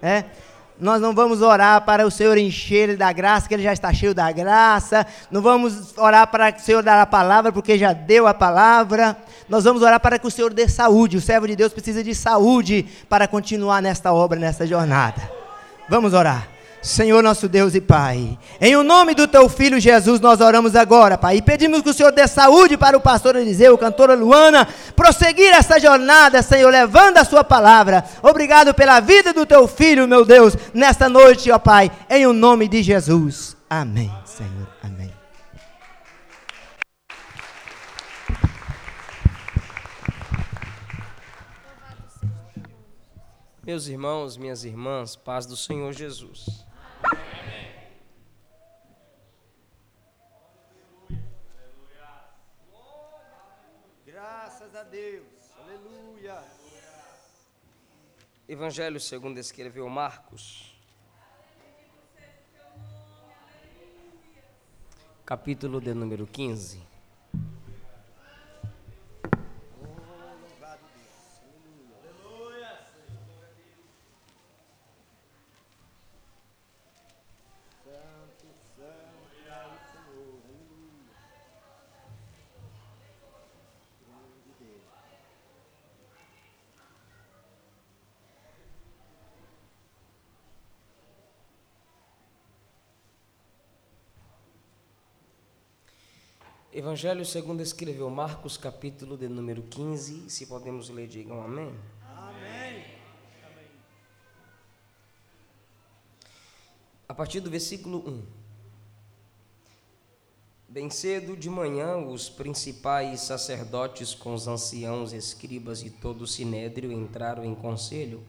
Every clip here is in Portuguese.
É? Nós não vamos orar para o Senhor encher ele da graça, que ele já está cheio da graça. Não vamos orar para o Senhor dar a palavra, porque já deu a palavra. Nós vamos orar para que o Senhor dê saúde. O servo de Deus precisa de saúde para continuar nesta obra, nesta jornada. Vamos orar. Senhor nosso Deus e Pai, em o nome do Teu Filho Jesus, nós oramos agora, Pai, e pedimos que o Senhor dê saúde para o pastor Eliseu, cantora Luana, prosseguir essa jornada, Senhor, levando a Sua palavra. Obrigado pela vida do Teu Filho, meu Deus, nesta noite, ó Pai, em o nome de Jesus. Amém, Senhor. Amém. Meus irmãos, minhas irmãs, paz do Senhor Jesus. Graças a Deus. Aleluia. Evangelho segundo escreveu Marcos. Capítulo de número 15. Evangelho segundo escreveu Marcos, capítulo de número 15. Se podemos ler, digam amém. Amém. A partir do versículo 1. Bem cedo de manhã, os principais sacerdotes com os anciãos, escribas e todo o sinédrio entraram em conselho.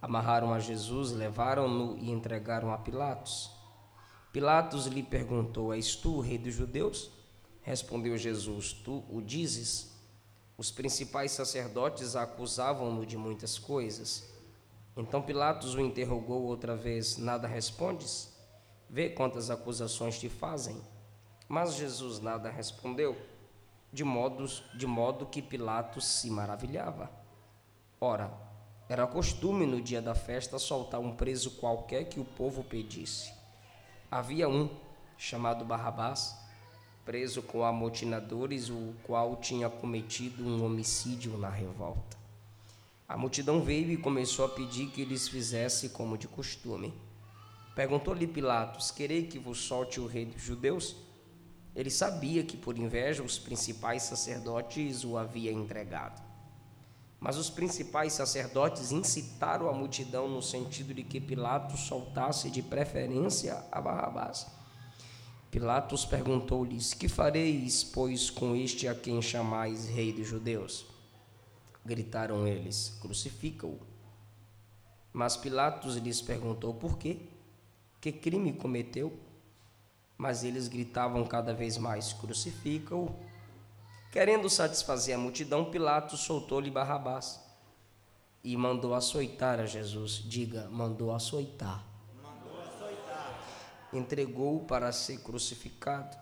Amarraram a Jesus, levaram-no e entregaram a Pilatos. Pilatos lhe perguntou: És tu o rei dos judeus? Respondeu Jesus: Tu o dizes. Os principais sacerdotes acusavam-no de muitas coisas. Então Pilatos o interrogou outra vez: Nada respondes? Vê quantas acusações te fazem. Mas Jesus nada respondeu, de modo, de modo que Pilatos se maravilhava. Ora, era costume no dia da festa soltar um preso qualquer que o povo pedisse. Havia um, chamado Barrabás, preso com amotinadores, o qual tinha cometido um homicídio na revolta. A multidão veio e começou a pedir que lhes fizesse como de costume. Perguntou-lhe Pilatos: Querei que vos solte o rei dos judeus? Ele sabia que por inveja os principais sacerdotes o havia entregado. Mas os principais sacerdotes incitaram a multidão no sentido de que Pilatos soltasse de preferência a Barrabás. Pilatos perguntou-lhes: Que fareis, pois, com este a quem chamais rei dos judeus? Gritaram eles: Crucifica-o. Mas Pilatos lhes perguntou: Por quê? Que crime cometeu? Mas eles gritavam cada vez mais: Crucifica-o. Querendo satisfazer a multidão, Pilatos soltou-lhe Barrabás e mandou açoitar a Jesus. Diga, mandou açoitar entregou para ser crucificado.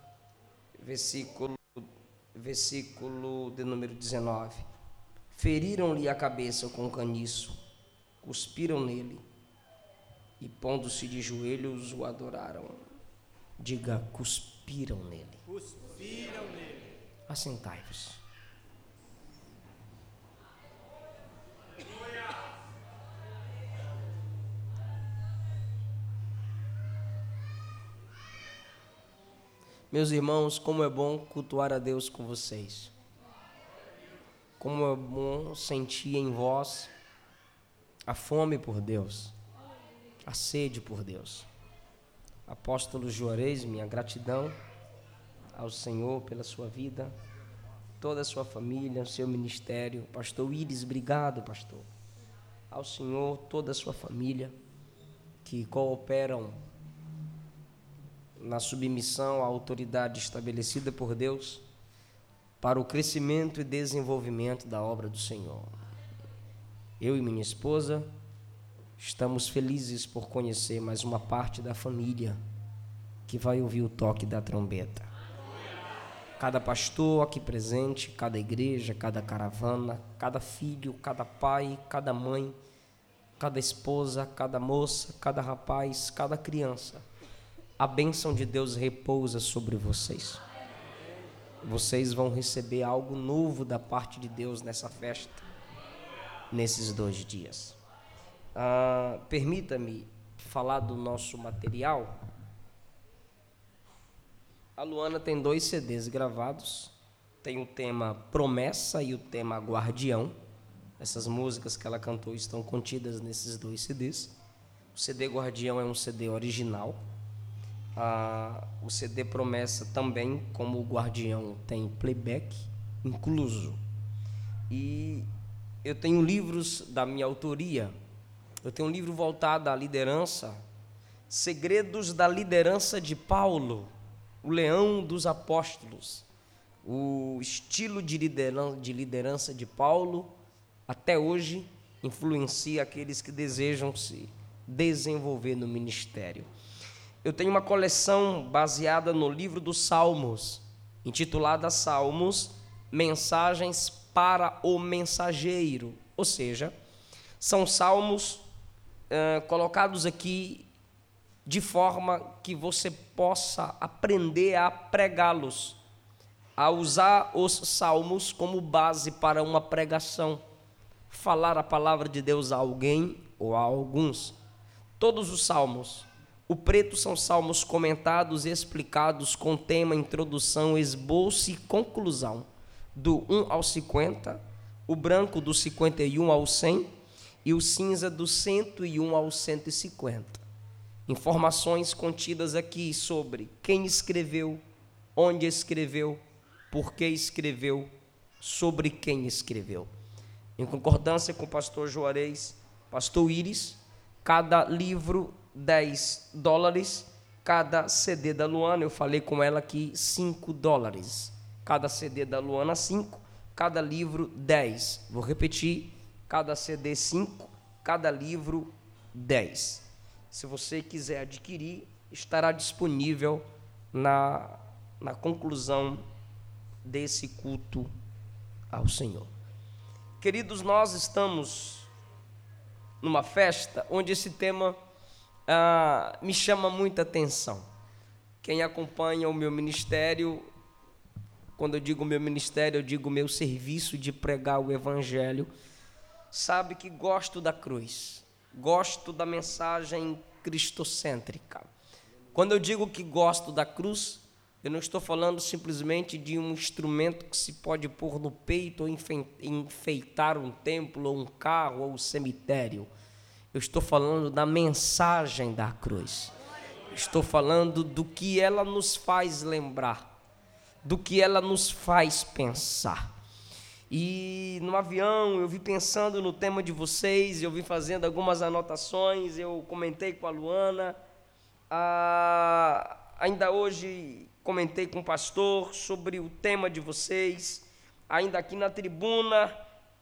Versículo, versículo de número 19. Feriram-lhe a cabeça com caniço, cuspiram nele e, pondo-se de joelhos, o adoraram. Diga, cuspiram nele. Cuspiram nele. Assentai-vos. Meus irmãos, como é bom cultuar a Deus com vocês. Como é bom sentir em vós a fome por Deus, a sede por Deus. Apóstolo Juarez, minha gratidão ao Senhor pela sua vida, toda a sua família, seu ministério. Pastor Iris, obrigado, pastor. Ao Senhor, toda a sua família que cooperam na submissão à autoridade estabelecida por Deus para o crescimento e desenvolvimento da obra do Senhor. Eu e minha esposa estamos felizes por conhecer mais uma parte da família que vai ouvir o toque da trombeta. Cada pastor aqui presente, cada igreja, cada caravana, cada filho, cada pai, cada mãe, cada esposa, cada moça, cada rapaz, cada criança. A bênção de Deus repousa sobre vocês. Vocês vão receber algo novo da parte de Deus nessa festa, nesses dois dias. Ah, Permita-me falar do nosso material. A Luana tem dois CDs gravados. Tem o tema Promessa e o tema Guardião. Essas músicas que ela cantou estão contidas nesses dois CDs. O CD Guardião é um CD original. Ah, o CD Promessa também, como o Guardião, tem playback incluso. E eu tenho livros da minha autoria. Eu tenho um livro voltado à liderança, Segredos da Liderança de Paulo, o leão dos apóstolos. O estilo de liderança, de liderança de Paulo até hoje influencia aqueles que desejam se desenvolver no ministério. Eu tenho uma coleção baseada no livro dos Salmos, intitulada Salmos, Mensagens para o Mensageiro. Ou seja, são salmos uh, colocados aqui de forma que você possa aprender a pregá-los, a usar os salmos como base para uma pregação falar a palavra de Deus a alguém ou a alguns. Todos os salmos. O preto são salmos comentados explicados com tema, introdução, esboço e conclusão, do 1 ao 50, o branco do 51 ao 100 e o cinza do 101 ao 150. Informações contidas aqui sobre quem escreveu, onde escreveu, por que escreveu, sobre quem escreveu. Em concordância com o pastor Juarez, pastor Iris, cada livro 10 dólares, cada CD da Luana, eu falei com ela aqui 5 dólares. Cada CD da Luana 5, cada livro 10. Vou repetir, cada CD 5, cada livro 10. Se você quiser adquirir, estará disponível na, na conclusão desse culto ao Senhor. Queridos, nós estamos numa festa onde esse tema ah, me chama muita atenção. Quem acompanha o meu ministério, quando eu digo meu ministério, eu digo meu serviço de pregar o Evangelho, sabe que gosto da cruz, gosto da mensagem cristocêntrica. Quando eu digo que gosto da cruz, eu não estou falando simplesmente de um instrumento que se pode pôr no peito ou enfeitar um templo, ou um carro, ou um cemitério. Eu estou falando da mensagem da cruz. Estou falando do que ela nos faz lembrar, do que ela nos faz pensar. E no avião eu vi pensando no tema de vocês, eu vi fazendo algumas anotações, eu comentei com a Luana. Ah, ainda hoje comentei com o pastor sobre o tema de vocês. Ainda aqui na tribuna,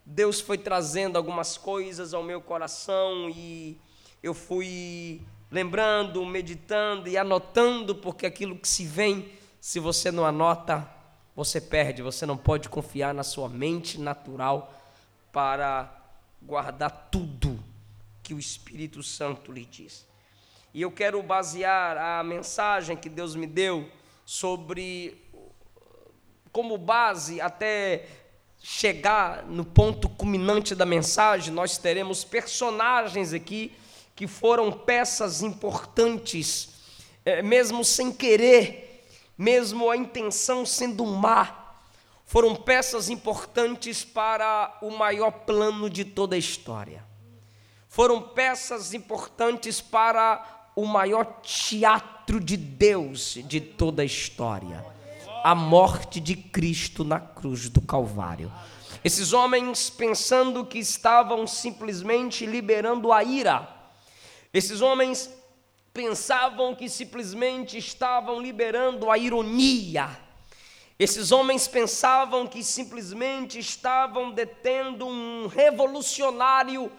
Deus foi trazendo algumas coisas ao meu coração e eu fui lembrando, meditando e anotando, porque aquilo que se vem, se você não anota, você perde, você não pode confiar na sua mente natural para guardar tudo que o Espírito Santo lhe diz. E eu quero basear a mensagem que Deus me deu sobre como base até chegar no ponto culminante da mensagem, nós teremos personagens aqui que foram peças importantes, é, mesmo sem querer, mesmo a intenção sendo má, foram peças importantes para o maior plano de toda a história. Foram peças importantes para o maior teatro de Deus de toda a história a morte de Cristo na cruz do Calvário. Esses homens pensando que estavam simplesmente liberando a ira, esses homens pensavam que simplesmente estavam liberando a ironia, esses homens pensavam que simplesmente estavam detendo um revolucionário,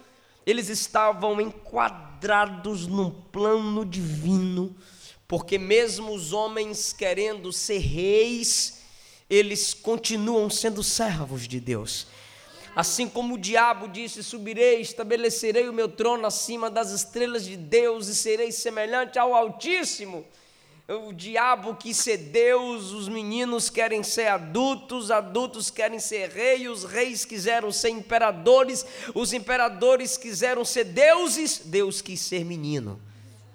eles estavam enquadrados num plano divino porque mesmo os homens querendo ser reis, eles continuam sendo servos de Deus. Assim como o diabo disse: Subirei, estabelecerei o meu trono acima das estrelas de Deus e serei semelhante ao Altíssimo. O diabo quis ser Deus, os meninos querem ser adultos, adultos querem ser reis, os reis quiseram ser imperadores, os imperadores quiseram ser deuses, Deus quis ser menino,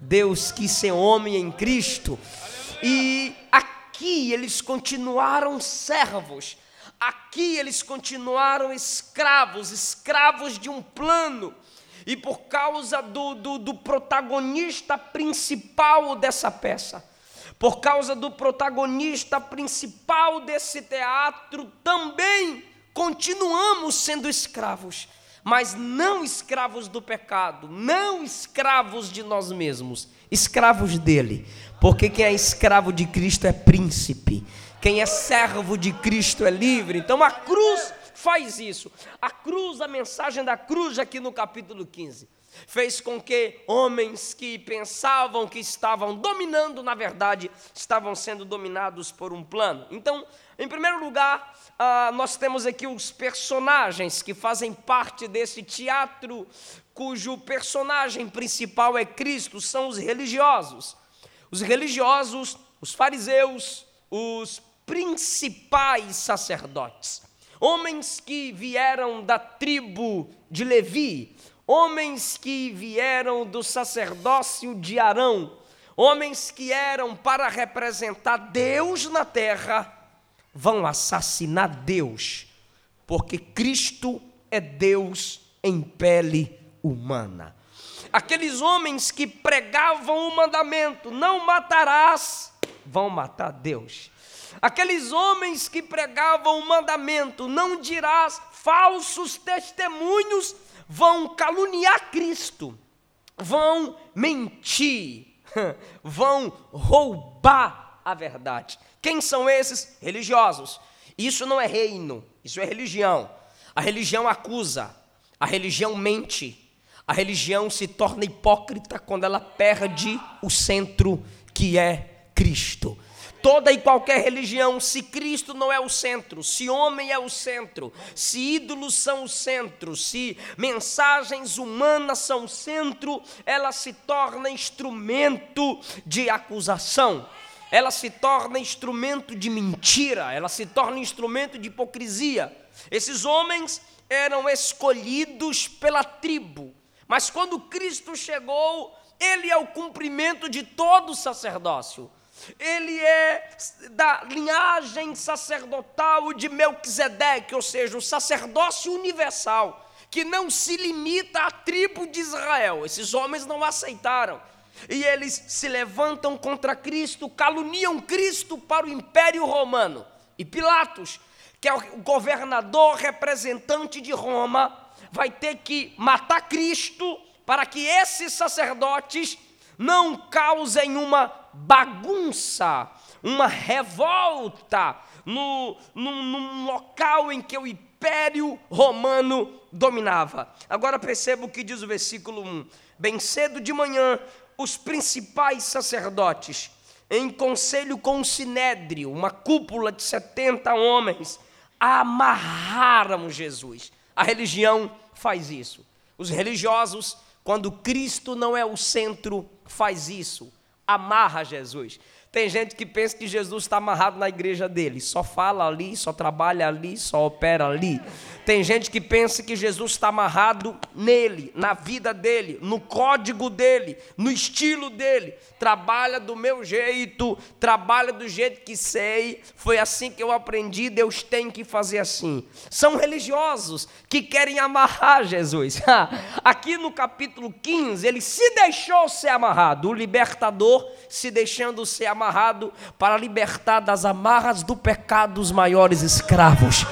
Deus quis ser homem em Cristo. E aqui eles continuaram servos, aqui eles continuaram escravos, escravos de um plano. E por causa do, do, do protagonista principal dessa peça, por causa do protagonista principal desse teatro, também continuamos sendo escravos, mas não escravos do pecado, não escravos de nós mesmos, escravos dele, porque quem é escravo de Cristo é príncipe, quem é servo de Cristo é livre. Então a cruz faz isso. A cruz, a mensagem da cruz aqui no capítulo 15 fez com que homens que pensavam que estavam dominando, na verdade, estavam sendo dominados por um plano. Então, em primeiro lugar, ah, nós temos aqui os personagens que fazem parte desse teatro, cujo personagem principal é Cristo, são os religiosos. Os religiosos, os fariseus, os principais sacerdotes. Homens que vieram da tribo de Levi, homens que vieram do sacerdócio de Arão, homens que eram para representar Deus na terra, vão assassinar Deus, porque Cristo é Deus em pele humana. Aqueles homens que pregavam o mandamento, não matarás, vão matar Deus. Aqueles homens que pregavam o mandamento, não dirás falsos testemunhos, vão caluniar Cristo, vão mentir, vão roubar a verdade. Quem são esses? Religiosos. Isso não é reino, isso é religião. A religião acusa, a religião mente, a religião se torna hipócrita quando ela perde o centro que é Cristo toda e qualquer religião, se Cristo não é o centro, se homem é o centro, se ídolos são o centro, se mensagens humanas são o centro, ela se torna instrumento de acusação. Ela se torna instrumento de mentira, ela se torna instrumento de hipocrisia. Esses homens eram escolhidos pela tribo, mas quando Cristo chegou, ele é o cumprimento de todo o sacerdócio ele é da linhagem sacerdotal de Melquisedeque, ou seja, o sacerdócio universal, que não se limita à tribo de Israel. Esses homens não aceitaram. E eles se levantam contra Cristo, caluniam Cristo para o Império Romano. E Pilatos, que é o governador representante de Roma, vai ter que matar Cristo para que esses sacerdotes não causem uma bagunça, uma revolta no, no, num local em que o império romano dominava. Agora perceba o que diz o versículo 1: Bem cedo de manhã, os principais sacerdotes, em conselho com o sinédrio, uma cúpula de 70 homens, amarraram Jesus. A religião faz isso. Os religiosos, quando Cristo não é o centro faz isso, amarra Jesus. Tem gente que pensa que Jesus está amarrado na igreja dele, só fala ali, só trabalha ali, só opera ali. Tem gente que pensa que Jesus está amarrado nele, na vida dele, no código dele, no estilo dele. Trabalha do meu jeito, trabalha do jeito que sei, foi assim que eu aprendi, Deus tem que fazer assim. São religiosos que querem amarrar Jesus. Aqui no capítulo 15, ele se deixou ser amarrado, o libertador se deixando ser amarrado para libertar das amarras do pecado os maiores escravos.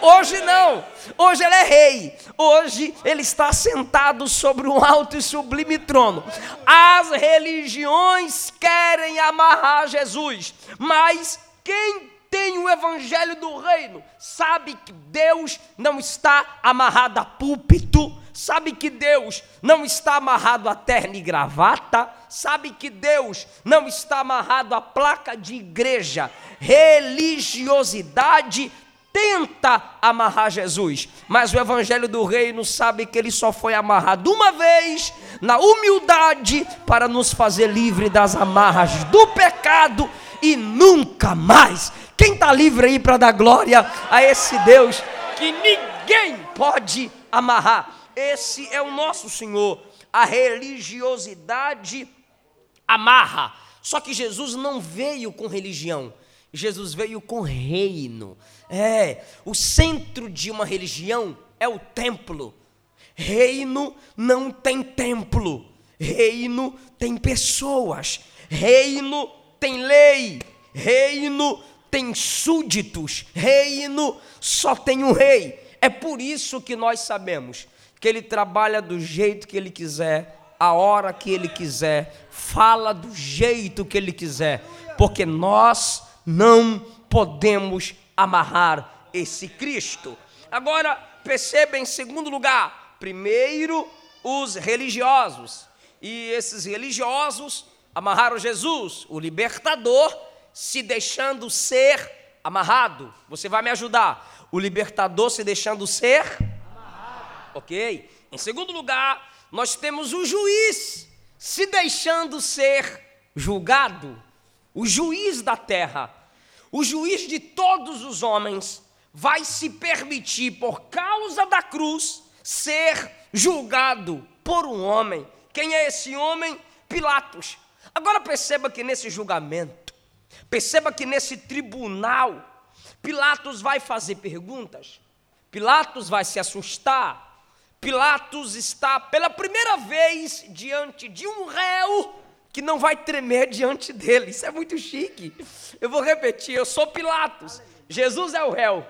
Hoje não. Hoje ele é rei. Hoje ele está sentado sobre um alto e sublime trono. As religiões querem amarrar Jesus, mas quem tem o evangelho do reino sabe que Deus não está amarrado a púlpito, sabe que Deus não está amarrado a terno e gravata, sabe que Deus não está amarrado a placa de igreja. Religiosidade tenta amarrar Jesus, mas o evangelho do reino sabe que ele só foi amarrado uma vez, na humildade, para nos fazer livre das amarras do pecado e nunca mais. Quem está livre aí para dar glória a esse Deus que ninguém pode amarrar? Esse é o nosso Senhor. A religiosidade amarra. Só que Jesus não veio com religião. Jesus veio com reino. É, o centro de uma religião é o templo. Reino não tem templo. Reino tem pessoas. Reino tem lei. Reino tem súditos. Reino só tem um rei. É por isso que nós sabemos que ele trabalha do jeito que ele quiser, a hora que ele quiser, fala do jeito que ele quiser, porque nós não podemos amarrar esse Cristo. Agora, perceba em segundo lugar, primeiro os religiosos. E esses religiosos amarraram Jesus, o libertador, se deixando ser amarrado. Você vai me ajudar. O libertador se deixando ser amarrado. OK? Em segundo lugar, nós temos o juiz se deixando ser julgado o juiz da terra, o juiz de todos os homens, vai se permitir, por causa da cruz, ser julgado por um homem. Quem é esse homem? Pilatos. Agora perceba que nesse julgamento, perceba que nesse tribunal, Pilatos vai fazer perguntas, Pilatos vai se assustar, Pilatos está pela primeira vez diante de um réu que não vai tremer diante dele. Isso é muito chique. Eu vou repetir: eu sou Pilatos, Jesus é o réu.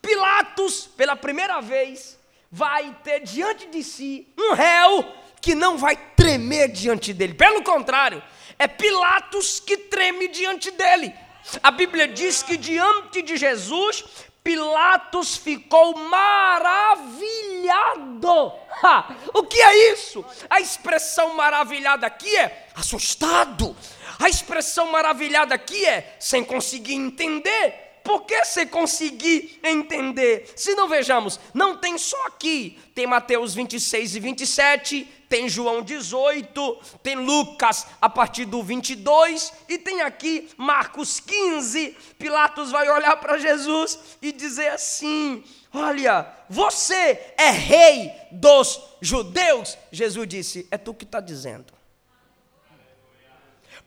Pilatos, pela primeira vez, vai ter diante de si um réu que não vai tremer diante dele. Pelo contrário, é Pilatos que treme diante dele. A Bíblia diz que diante de Jesus, Pilatos ficou maravilhado. Ha, o que é isso? A expressão maravilhada aqui é assustado. A expressão maravilhada aqui é sem conseguir entender. Por que você conseguir entender? Se não vejamos, não tem só aqui, tem Mateus 26 e 27, tem João 18, tem Lucas a partir do 22 e tem aqui Marcos 15. Pilatos vai olhar para Jesus e dizer assim: Olha, você é rei dos judeus? Jesus disse: É tu que está dizendo.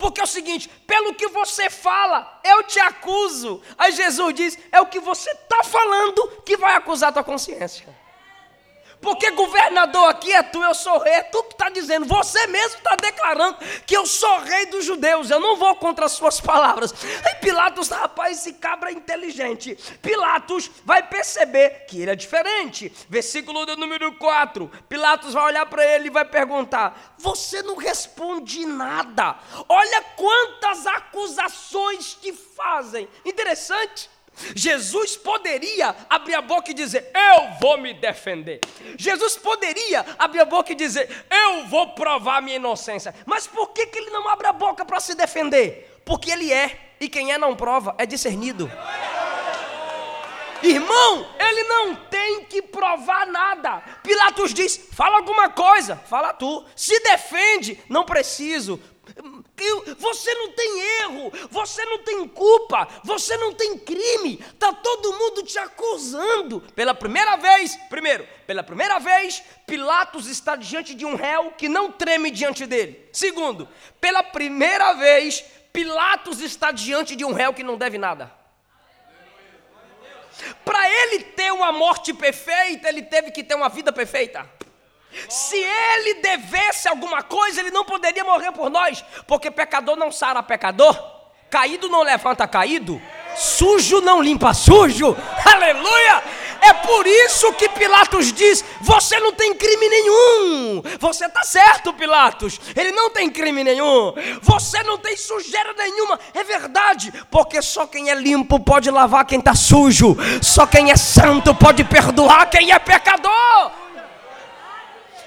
Porque é o seguinte, pelo que você fala, eu te acuso. Aí Jesus diz: é o que você está falando que vai acusar a tua consciência. Porque governador aqui é tu, eu sou rei, é tu que está dizendo, você mesmo está declarando que eu sou rei dos judeus, eu não vou contra as suas palavras. Aí Pilatos, rapaz, esse cabra é inteligente. Pilatos vai perceber que ele é diferente. Versículo do número 4. Pilatos vai olhar para ele e vai perguntar: Você não responde nada. Olha quantas acusações te fazem. Interessante. Jesus poderia abrir a boca e dizer: Eu vou me defender. Jesus poderia abrir a boca e dizer: Eu vou provar minha inocência. Mas por que, que ele não abre a boca para se defender? Porque ele é, e quem é não prova, é discernido. Irmão, ele não tem que provar nada. Pilatos diz: fala alguma coisa, fala tu. Se defende, não preciso você não tem erro, você não tem culpa, você não tem crime, está todo mundo te acusando. Pela primeira vez, primeiro, pela primeira vez, Pilatos está diante de um réu que não treme diante dele. Segundo, pela primeira vez, Pilatos está diante de um réu que não deve nada. Para ele ter uma morte perfeita, ele teve que ter uma vida perfeita. Se ele devesse alguma coisa, ele não poderia morrer por nós, porque pecador não sara pecador, caído não levanta caído, sujo não limpa sujo, aleluia! É por isso que Pilatos diz: Você não tem crime nenhum. Você está certo, Pilatos. Ele não tem crime nenhum. Você não tem sujeira nenhuma. É verdade, porque só quem é limpo pode lavar quem está sujo. Só quem é santo pode perdoar quem é pecador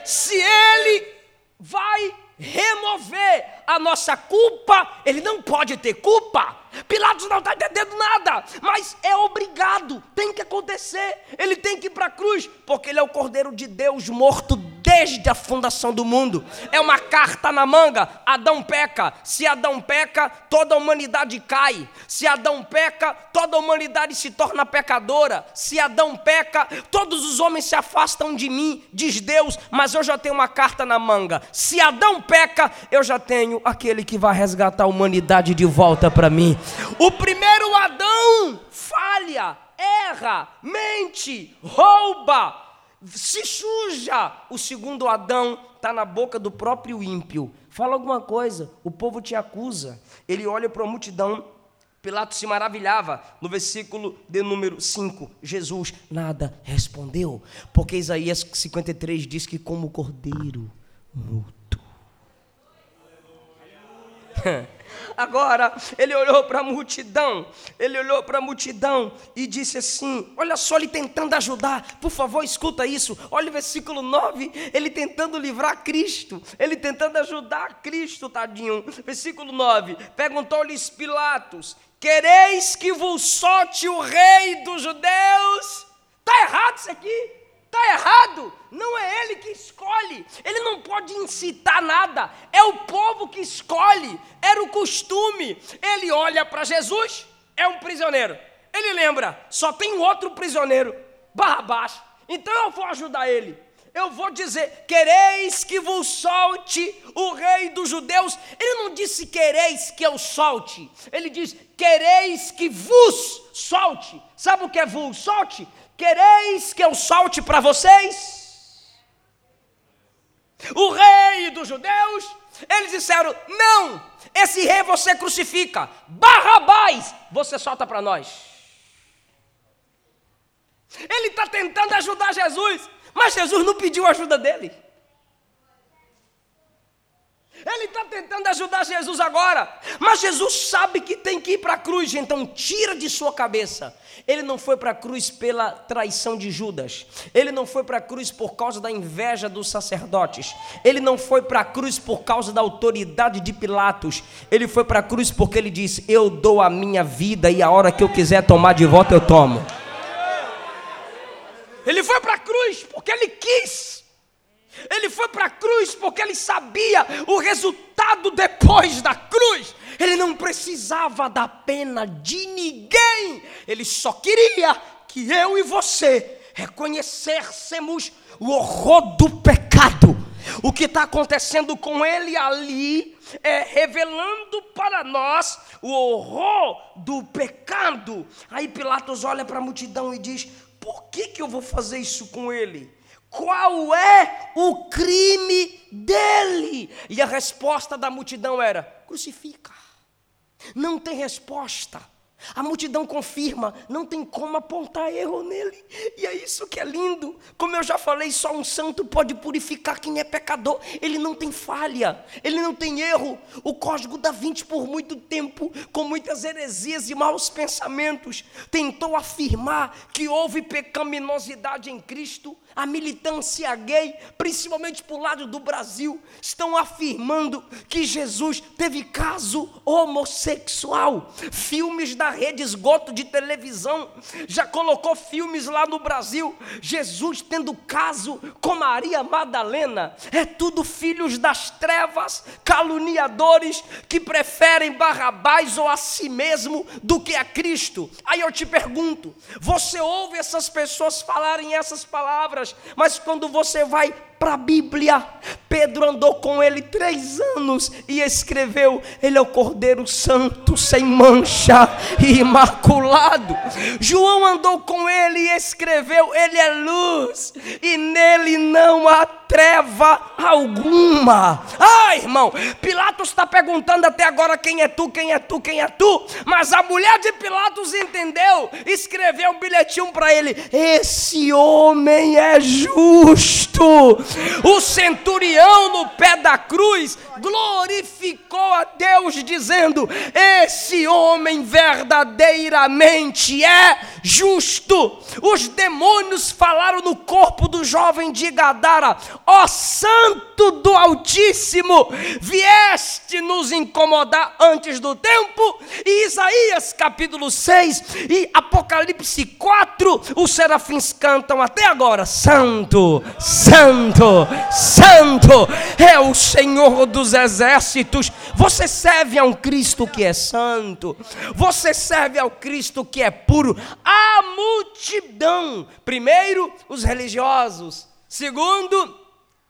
se ele vai remover a nossa culpa, ele não pode ter culpa. Pilatos não está entendendo nada, mas é obrigado, tem que acontecer. Ele tem que ir para a cruz, porque ele é o Cordeiro de Deus morto desde a fundação do mundo. É uma carta na manga. Adão peca. Se Adão peca, toda a humanidade cai. Se Adão peca, toda a humanidade se torna pecadora. Se Adão peca, todos os homens se afastam de mim, diz Deus, mas eu já tenho uma carta na manga. Se Adão peca, eu já tenho aquele que vai resgatar a humanidade de volta para mim. O primeiro Adão falha, erra, mente, rouba, se suja. O segundo Adão está na boca do próprio ímpio. Fala alguma coisa, o povo te acusa. Ele olha para a multidão. Pilatos se maravilhava. No versículo de número 5, Jesus nada respondeu, porque Isaías 53 diz que, como cordeiro mudo. Agora, ele olhou para a multidão, ele olhou para a multidão e disse assim: Olha só, ele tentando ajudar, por favor, escuta isso. Olha o versículo 9, ele tentando livrar Cristo, ele tentando ajudar Cristo, tadinho. Versículo 9: Perguntou-lhes Pilatos: Quereis que vos solte o rei dos judeus? Está errado isso aqui. Está errado, não é ele que escolhe, ele não pode incitar nada, é o povo que escolhe, era o costume. Ele olha para Jesus, é um prisioneiro, ele lembra, só tem outro prisioneiro, Barrabás, então eu vou ajudar ele. Eu vou dizer: quereis que vos solte o rei dos judeus. Ele não disse quereis que eu solte, ele diz quereis que vos solte. Sabe o que é vos solte? Quereis que eu solte para vocês? O rei dos judeus, eles disseram: Não, esse rei você crucifica, Barrabás, você solta para nós. Ele está tentando ajudar Jesus, mas Jesus não pediu ajuda dele. Ele está tentando ajudar Jesus agora, mas Jesus sabe que tem que ir para a cruz, então tira de sua cabeça. Ele não foi para a cruz pela traição de Judas, ele não foi para a cruz por causa da inveja dos sacerdotes, ele não foi para a cruz por causa da autoridade de Pilatos, ele foi para a cruz porque ele disse: Eu dou a minha vida e a hora que eu quiser tomar de volta eu tomo. Ele foi para a cruz porque ele quis. Ele foi para a cruz porque ele sabia o resultado depois da cruz. Ele não precisava da pena de ninguém. Ele só queria que eu e você reconhecêssemos o horror do pecado. O que está acontecendo com ele ali é revelando para nós o horror do pecado. Aí Pilatos olha para a multidão e diz: Por que, que eu vou fazer isso com ele? Qual é o crime dele? E a resposta da multidão era: crucifica. Não tem resposta. A multidão confirma, não tem como apontar erro nele. E é isso que é lindo. Como eu já falei, só um santo pode purificar quem é pecador. Ele não tem falha, ele não tem erro. O código da Vinci, por muito tempo, com muitas heresias e maus pensamentos, tentou afirmar que houve pecaminosidade em Cristo. A militância gay, principalmente por lado do Brasil, estão afirmando que Jesus teve caso homossexual. Filmes da rede esgoto de televisão já colocou filmes lá no Brasil. Jesus tendo caso com Maria Madalena. É tudo filhos das trevas, caluniadores que preferem Barrabás ou a si mesmo do que a Cristo. Aí eu te pergunto: você ouve essas pessoas falarem essas mas quando você vai para a Bíblia. Pedro andou com ele três anos e escreveu: Ele é o Cordeiro Santo, sem mancha e imaculado. João andou com ele e escreveu: Ele é luz e nele não há treva alguma. Ah, irmão, Pilatos está perguntando até agora quem é tu, quem é tu, quem é tu. Mas a mulher de Pilatos entendeu, escreveu um bilhetinho para ele: Esse homem é justo. O centurião no pé da cruz glorificou a Deus, dizendo: Esse homem verdadeiramente é justo. Os demônios falaram no corpo do jovem de Gadara: Ó Santo do Altíssimo, vieste nos incomodar antes do tempo. E Isaías capítulo 6 e Apocalipse 4, os serafins cantam até agora: Santo, Santo, Santo é o Senhor dos exércitos. Você serve a um Cristo que é santo, você serve ao Cristo que é puro. A multidão, primeiro, os religiosos, segundo,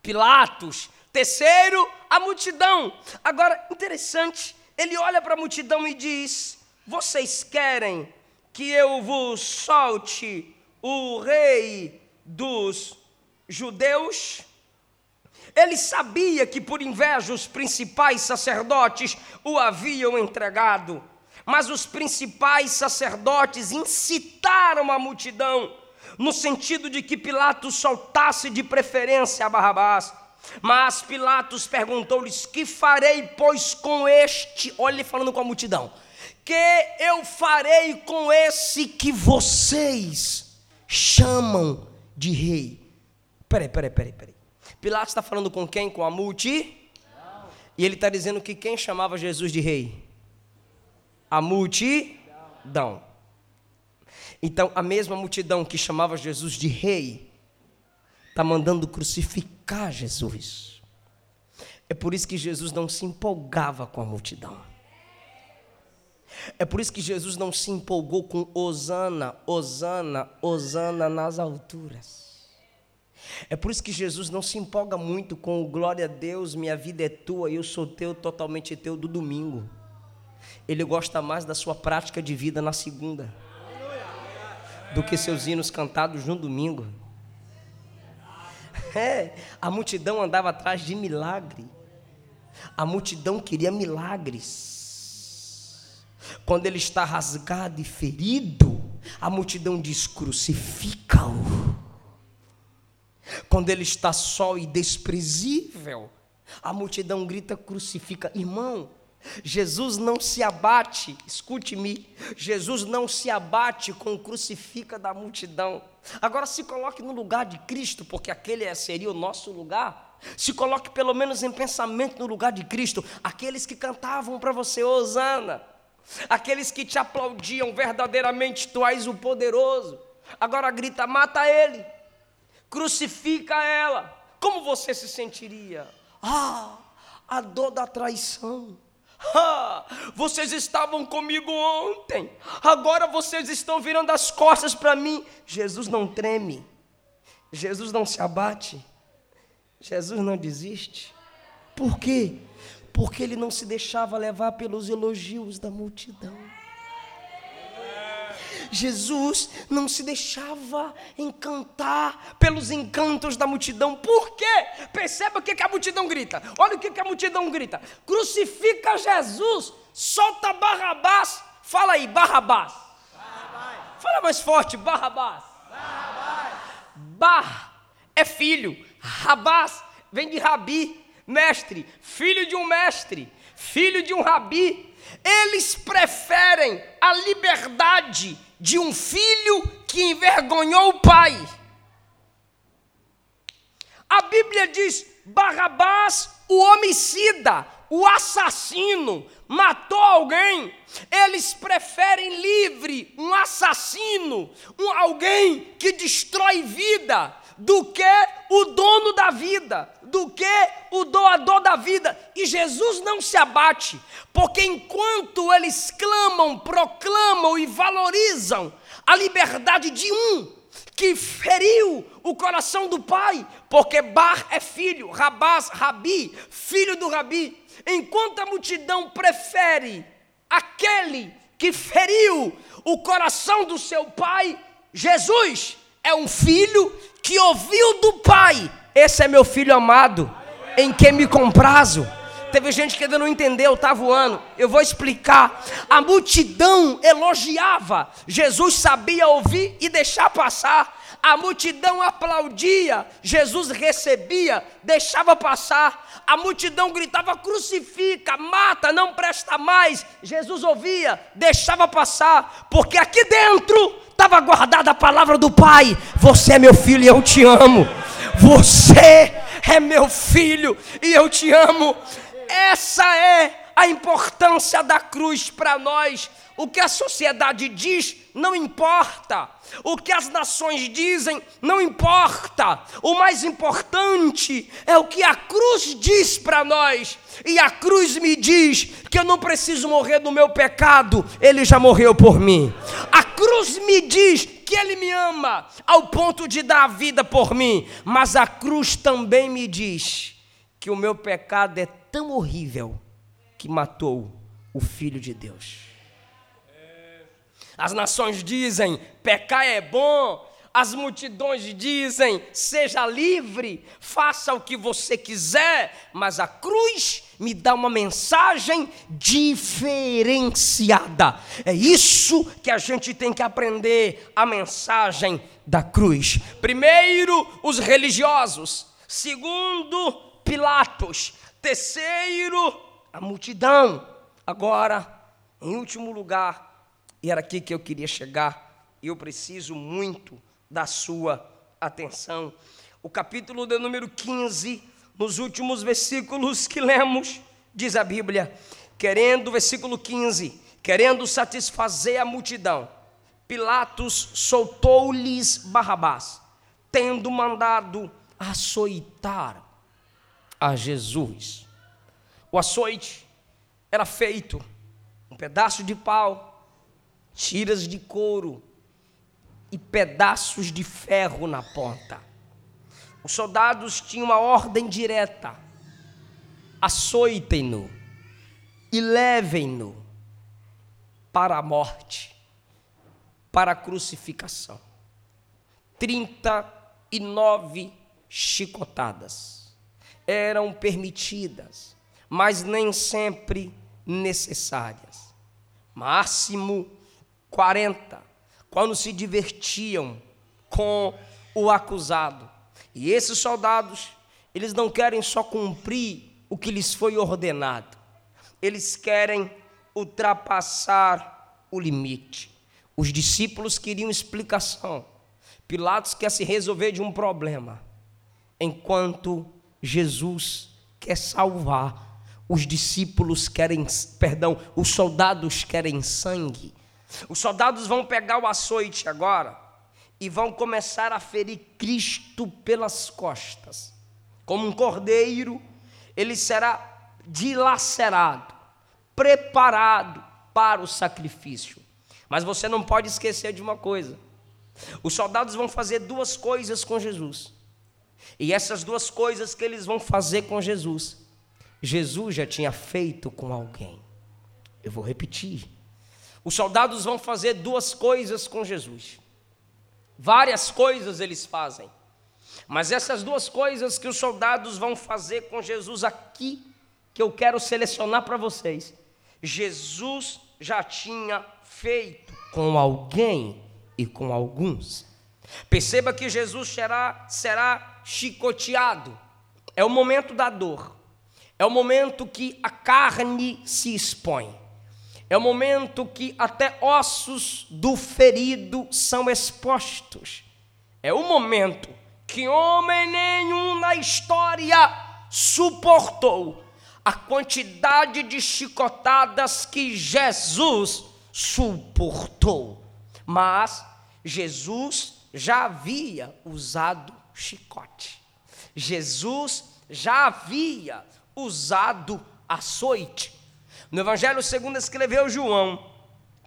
Pilatos, terceiro, a multidão. Agora, interessante, ele olha para a multidão e diz: Vocês querem que eu vos solte o rei dos judeus? Ele sabia que por inveja os principais sacerdotes o haviam entregado, mas os principais sacerdotes incitaram a multidão, no sentido de que Pilatos soltasse de preferência a Barrabás. Mas Pilatos perguntou-lhes: Que farei, pois, com este? Olha ele falando com a multidão: Que eu farei com esse que vocês chamam de rei? Peraí, peraí, peraí, peraí. Pilatos está falando com quem? Com a multidão. E ele está dizendo que quem chamava Jesus de rei? A multidão. Então, a mesma multidão que chamava Jesus de rei, está mandando crucificar Jesus. É por isso que Jesus não se empolgava com a multidão. É por isso que Jesus não se empolgou com Osana, Osana, Osana nas alturas. É por isso que Jesus não se empolga muito com o glória a Deus, minha vida é tua e eu sou teu, totalmente teu do domingo. Ele gosta mais da sua prática de vida na segunda do que seus hinos cantados no domingo. É, a multidão andava atrás de milagre. A multidão queria milagres. Quando ele está rasgado e ferido, a multidão diz: crucifica-o. Quando ele está só e desprezível, a multidão grita: crucifica. Irmão, Jesus não se abate, escute-me, Jesus não se abate com o crucifica da multidão. Agora se coloque no lugar de Cristo, porque aquele seria o nosso lugar. Se coloque pelo menos em pensamento no lugar de Cristo, aqueles que cantavam para você, Osana, aqueles que te aplaudiam verdadeiramente, tu és o poderoso. Agora grita, mata ele crucifica ela. Como você se sentiria? Ah, a dor da traição. Ah, vocês estavam comigo ontem, agora vocês estão virando as costas para mim. Jesus não treme, Jesus não se abate, Jesus não desiste. Por quê? Porque ele não se deixava levar pelos elogios da multidão. Jesus não se deixava encantar pelos encantos da multidão. Por quê? Perceba o que, a multidão grita. Olha o que, a multidão grita: crucifica Jesus, solta Barrabás. Fala aí, Barrabás. Barrabás. Fala mais forte, Barrabás. Barrabás. Bar é filho, Rabás vem de rabi, mestre, filho de um mestre, filho de um rabi. Eles preferem a liberdade de um filho que envergonhou o pai. A Bíblia diz: Barrabás, o homicida, o assassino, matou alguém. Eles preferem livre um assassino, um alguém que destrói vida, do que o dono da vida, do que o doador da vida. E Jesus não se abate, porque enquanto eles clamam, proclamam e valorizam a liberdade de um que feriu o coração do pai, porque Bar é filho, Rabás, Rabi, filho do Rabi, enquanto a multidão prefere aquele que feriu o coração do seu pai, Jesus é um filho que ouviu do pai: Esse é meu filho amado, em quem me comprazo. Teve gente que ainda não entendeu, tá voando. Eu vou explicar. A multidão elogiava. Jesus sabia ouvir e deixar passar. A multidão aplaudia. Jesus recebia, deixava passar. A multidão gritava: crucifica, mata, não presta mais. Jesus ouvia, deixava passar, porque aqui dentro estava guardada a palavra do Pai: Você é meu filho e eu te amo. Você é meu filho e eu te amo. Essa é a importância da cruz para nós. O que a sociedade diz não importa. O que as nações dizem não importa. O mais importante é o que a cruz diz para nós. E a cruz me diz que eu não preciso morrer no meu pecado, ele já morreu por mim. A cruz me diz que ele me ama ao ponto de dar a vida por mim, mas a cruz também me diz que o meu pecado é tão horrível que matou o filho de Deus. As nações dizem: pecar é bom. As multidões dizem: seja livre, faça o que você quiser. Mas a cruz me dá uma mensagem diferenciada. É isso que a gente tem que aprender: a mensagem da cruz. Primeiro, os religiosos. Segundo, Pilatos. Terceiro, a multidão. Agora, em último lugar, e era aqui que eu queria chegar, e eu preciso muito da sua atenção. O capítulo de número 15, nos últimos versículos que lemos, diz a Bíblia, querendo, versículo 15, querendo satisfazer a multidão, Pilatos soltou-lhes Barrabás, tendo mandado açoitar a Jesus. O açoite era feito um pedaço de pau tiras de couro e pedaços de ferro na ponta. Os soldados tinham uma ordem direta: açoitem-no e levem-no para a morte, para a crucificação. 39 chicotadas eram permitidas, mas nem sempre necessárias. Máximo 40, quando se divertiam com o acusado. E esses soldados, eles não querem só cumprir o que lhes foi ordenado, eles querem ultrapassar o limite. Os discípulos queriam explicação. Pilatos quer se resolver de um problema, enquanto Jesus quer salvar. Os discípulos querem, perdão, os soldados querem sangue. Os soldados vão pegar o açoite agora e vão começar a ferir Cristo pelas costas. Como um cordeiro, ele será dilacerado, preparado para o sacrifício. Mas você não pode esquecer de uma coisa: os soldados vão fazer duas coisas com Jesus. E essas duas coisas que eles vão fazer com Jesus, Jesus já tinha feito com alguém. Eu vou repetir. Os soldados vão fazer duas coisas com Jesus. Várias coisas eles fazem. Mas essas duas coisas que os soldados vão fazer com Jesus aqui, que eu quero selecionar para vocês, Jesus já tinha feito com alguém e com alguns. Perceba que Jesus será, será chicoteado. É o momento da dor. É o momento que a carne se expõe. É o momento que até ossos do ferido são expostos. É o momento que homem nenhum na história suportou a quantidade de chicotadas que Jesus suportou. Mas Jesus já havia usado chicote. Jesus já havia usado açoite. No Evangelho segundo escreveu João,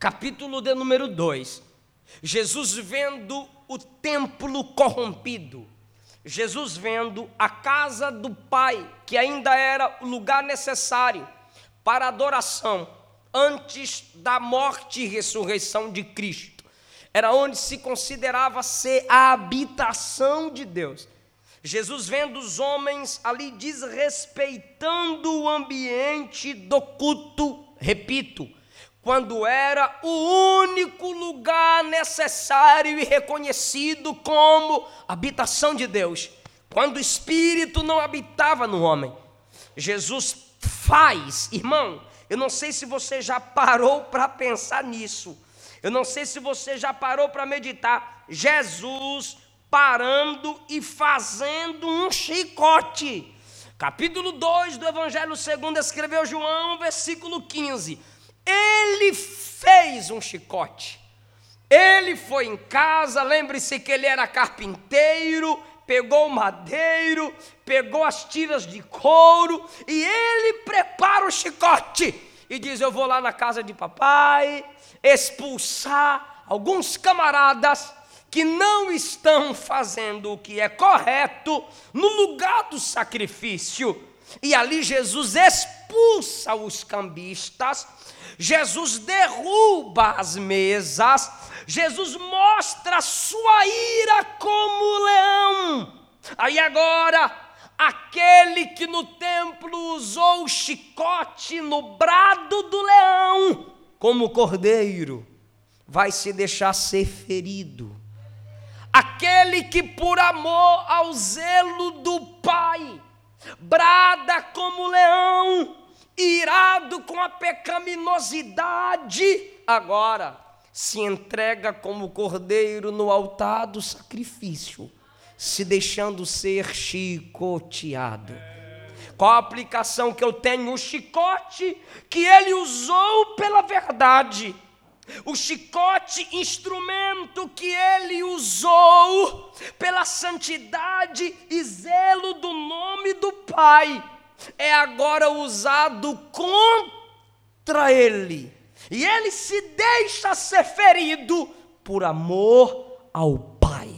capítulo de número 2, Jesus vendo o templo corrompido, Jesus vendo a casa do Pai, que ainda era o lugar necessário para adoração, antes da morte e ressurreição de Cristo, era onde se considerava ser a habitação de Deus. Jesus vendo os homens ali desrespeitando o ambiente do culto, repito, quando era o único lugar necessário e reconhecido como habitação de Deus, quando o Espírito não habitava no homem, Jesus faz, irmão. Eu não sei se você já parou para pensar nisso. Eu não sei se você já parou para meditar. Jesus parando e fazendo um chicote. Capítulo 2 do Evangelho segundo escreveu João, versículo 15. Ele fez um chicote. Ele foi em casa, lembre-se que ele era carpinteiro, pegou o madeiro, pegou as tiras de couro e ele prepara o chicote e diz: Eu vou lá na casa de papai expulsar alguns camaradas que não estão fazendo o que é correto no lugar do sacrifício. E ali Jesus expulsa os cambistas, Jesus derruba as mesas, Jesus mostra sua ira como leão. Aí agora, aquele que no templo usou o chicote no brado do leão, como cordeiro, vai se deixar ser ferido aquele que por amor ao zelo do Pai, brada como leão, irado com a pecaminosidade, agora se entrega como cordeiro no altar do sacrifício, se deixando ser chicoteado. Qual a aplicação que eu tenho? O chicote que ele usou pela verdade o chicote, instrumento que ele usou pela santidade e zelo do nome do Pai, é agora usado contra ele. E ele se deixa ser ferido por amor ao Pai.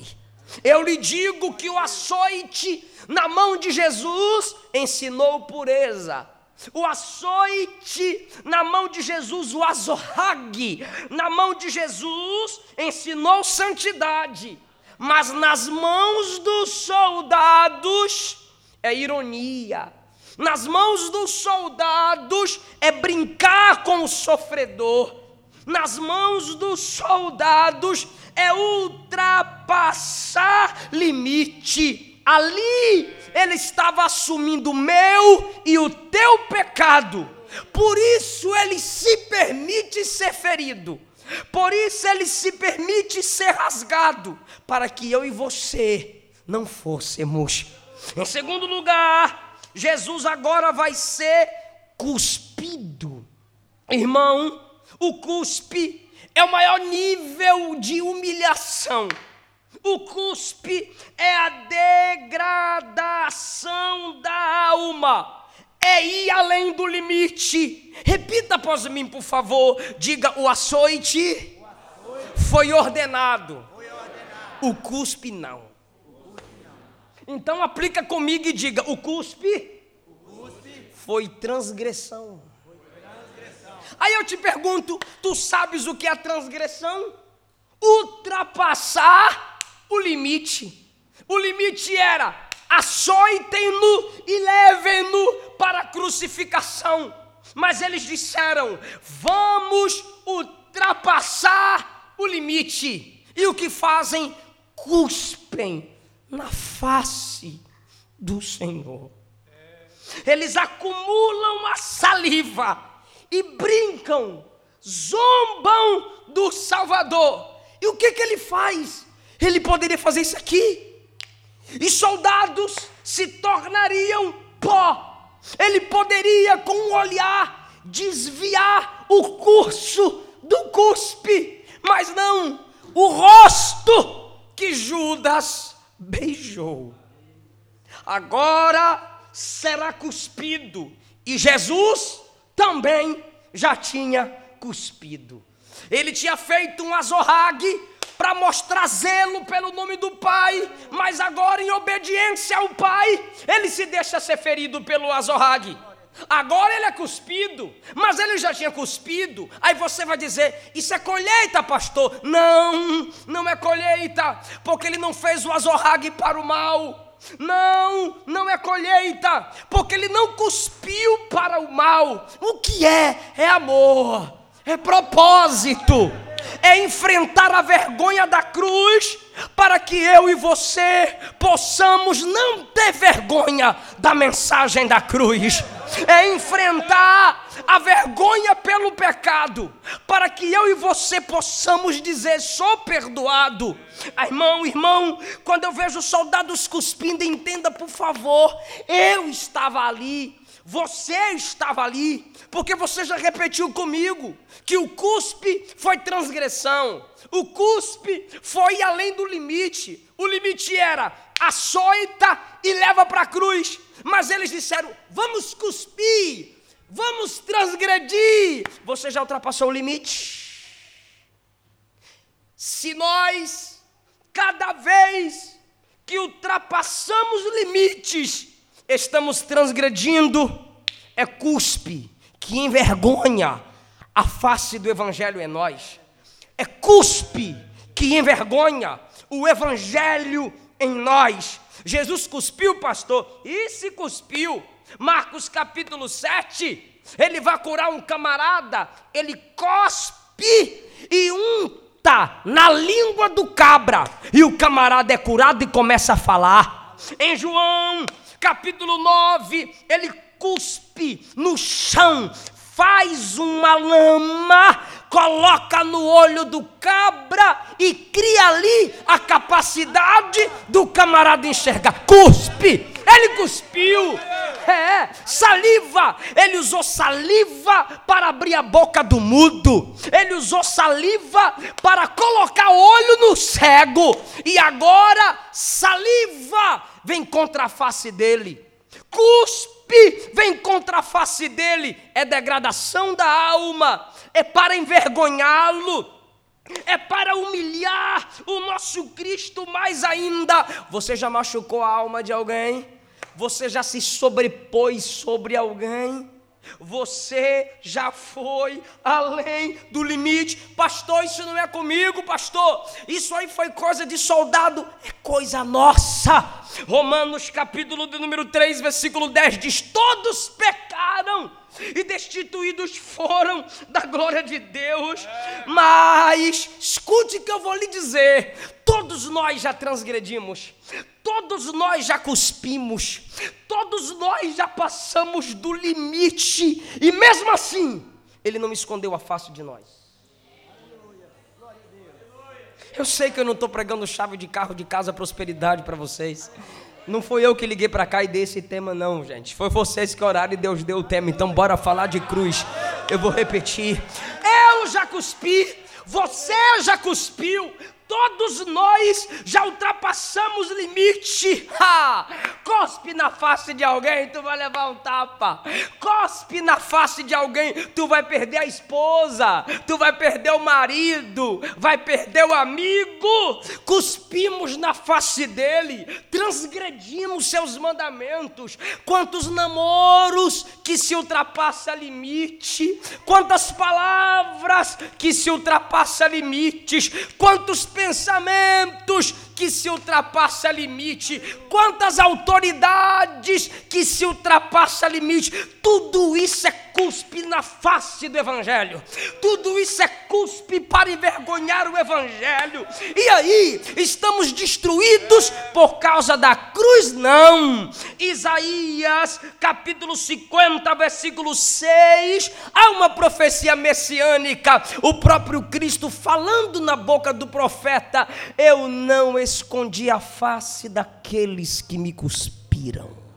Eu lhe digo que o açoite na mão de Jesus ensinou pureza o açoite na mão de Jesus, o azorrague na mão de Jesus ensinou santidade, mas nas mãos dos soldados é ironia. Nas mãos dos soldados é brincar com o sofredor. Nas mãos dos soldados é ultrapassar limite Ali ele estava assumindo o meu e o teu pecado. Por isso ele se permite ser ferido. Por isso ele se permite ser rasgado, para que eu e você não fôssemos. Em segundo lugar, Jesus agora vai ser cuspido. Irmão, o cuspe é o maior nível de humilhação o cuspe é a degradação da alma, é ir além do limite. Repita após mim, por favor. Diga: o açoite, foi, ordenado. o cuspe não. Então aplica comigo e diga: o cuspe, o cuspe foi, transgressão. foi transgressão. Aí eu te pergunto: tu sabes o que é transgressão? Ultrapassar o limite. O limite era: açoitem-no e levem-no para a crucificação. Mas eles disseram: vamos ultrapassar o limite. E o que fazem? Cuspem na face do Senhor. Eles acumulam a saliva e brincam, zombam do Salvador. E o que, que ele faz? Ele poderia fazer isso aqui. E soldados se tornariam pó. Ele poderia, com um olhar, desviar o curso do cuspe. Mas não, o rosto que Judas beijou. Agora será cuspido. E Jesus também já tinha cuspido. Ele tinha feito um azorrague para mostrar zelo pelo nome do Pai, mas agora, em obediência ao Pai, ele se deixa ser ferido pelo azorrague. Agora ele é cuspido, mas ele já tinha cuspido. Aí você vai dizer: Isso é colheita, pastor? Não, não é colheita, porque ele não fez o azorrague para o mal. Não, não é colheita, porque ele não cuspiu para o mal. O que é? É amor, é propósito é enfrentar a vergonha da cruz, para que eu e você possamos não ter vergonha da mensagem da cruz, é enfrentar a vergonha pelo pecado, para que eu e você possamos dizer: sou perdoado. Ah, irmão, irmão, quando eu vejo soldados cuspindo, entenda por favor, eu estava ali, você estava ali, porque você já repetiu comigo que o cuspe foi transgressão, o cuspe foi além do limite. O limite era açoita e leva para a cruz. Mas eles disseram: vamos cuspir, vamos transgredir. Você já ultrapassou o limite? Se nós, cada vez que ultrapassamos limites, estamos transgredindo, é cuspe que envergonha a face do Evangelho em nós. É cuspe que envergonha o Evangelho em nós. Jesus cuspiu, pastor, e se cuspiu. Marcos capítulo 7, ele vai curar um camarada, ele cospe e unta na língua do cabra, e o camarada é curado e começa a falar. Em João capítulo 9, ele cuspe no chão, faz uma lama, coloca no olho do cabra e cria ali a capacidade do camarada enxergar. Cuspe! Ele cuspiu. É, saliva. Ele usou saliva para abrir a boca do mudo. Ele usou saliva para colocar olho no cego. E agora, saliva vem contra a face dele. Cuspe vem contra a face dele, é degradação da alma, é para envergonhá-lo, é para humilhar o nosso Cristo mais ainda. Você já machucou a alma de alguém? Você já se sobrepôs sobre alguém? Você já foi além do limite. Pastor, isso não é comigo, pastor. Isso aí foi coisa de soldado, é coisa nossa. Romanos capítulo de número 3, versículo 10 diz: Todos pecaram e destituídos foram da glória de Deus. Mas escute o que eu vou lhe dizer: todos nós já transgredimos, todos nós já cuspimos, todos nós já passamos do limite, e mesmo assim, Ele não escondeu a face de nós. Eu sei que eu não estou pregando chave de carro de casa prosperidade para vocês. Não foi eu que liguei para cá e dei esse tema, não, gente. Foi vocês que oraram e Deus deu o tema. Então, bora falar de cruz. Eu vou repetir. Eu já cuspi, você já cuspiu, Todos nós já ultrapassamos limite. Ha! Cospe na face de alguém, tu vai levar um tapa. Cospe na face de alguém, tu vai perder a esposa, tu vai perder o marido, vai perder o amigo. Cuspimos na face dele, transgredimos seus mandamentos. Quantos namoros que se ultrapassa limite, quantas palavras que se ultrapassa limites, quantos pensamentos que se ultrapassa limite, quantas autoridades que se ultrapassa limite, tudo isso é cuspe na face do Evangelho. Tudo isso é cuspe para envergonhar o Evangelho. E aí, estamos destruídos por causa da cruz? Não. Isaías, capítulo 50, versículo 6, há uma profecia messiânica. O próprio Cristo falando na boca do profeta: Eu não escondi a face daqueles que me cuspiram.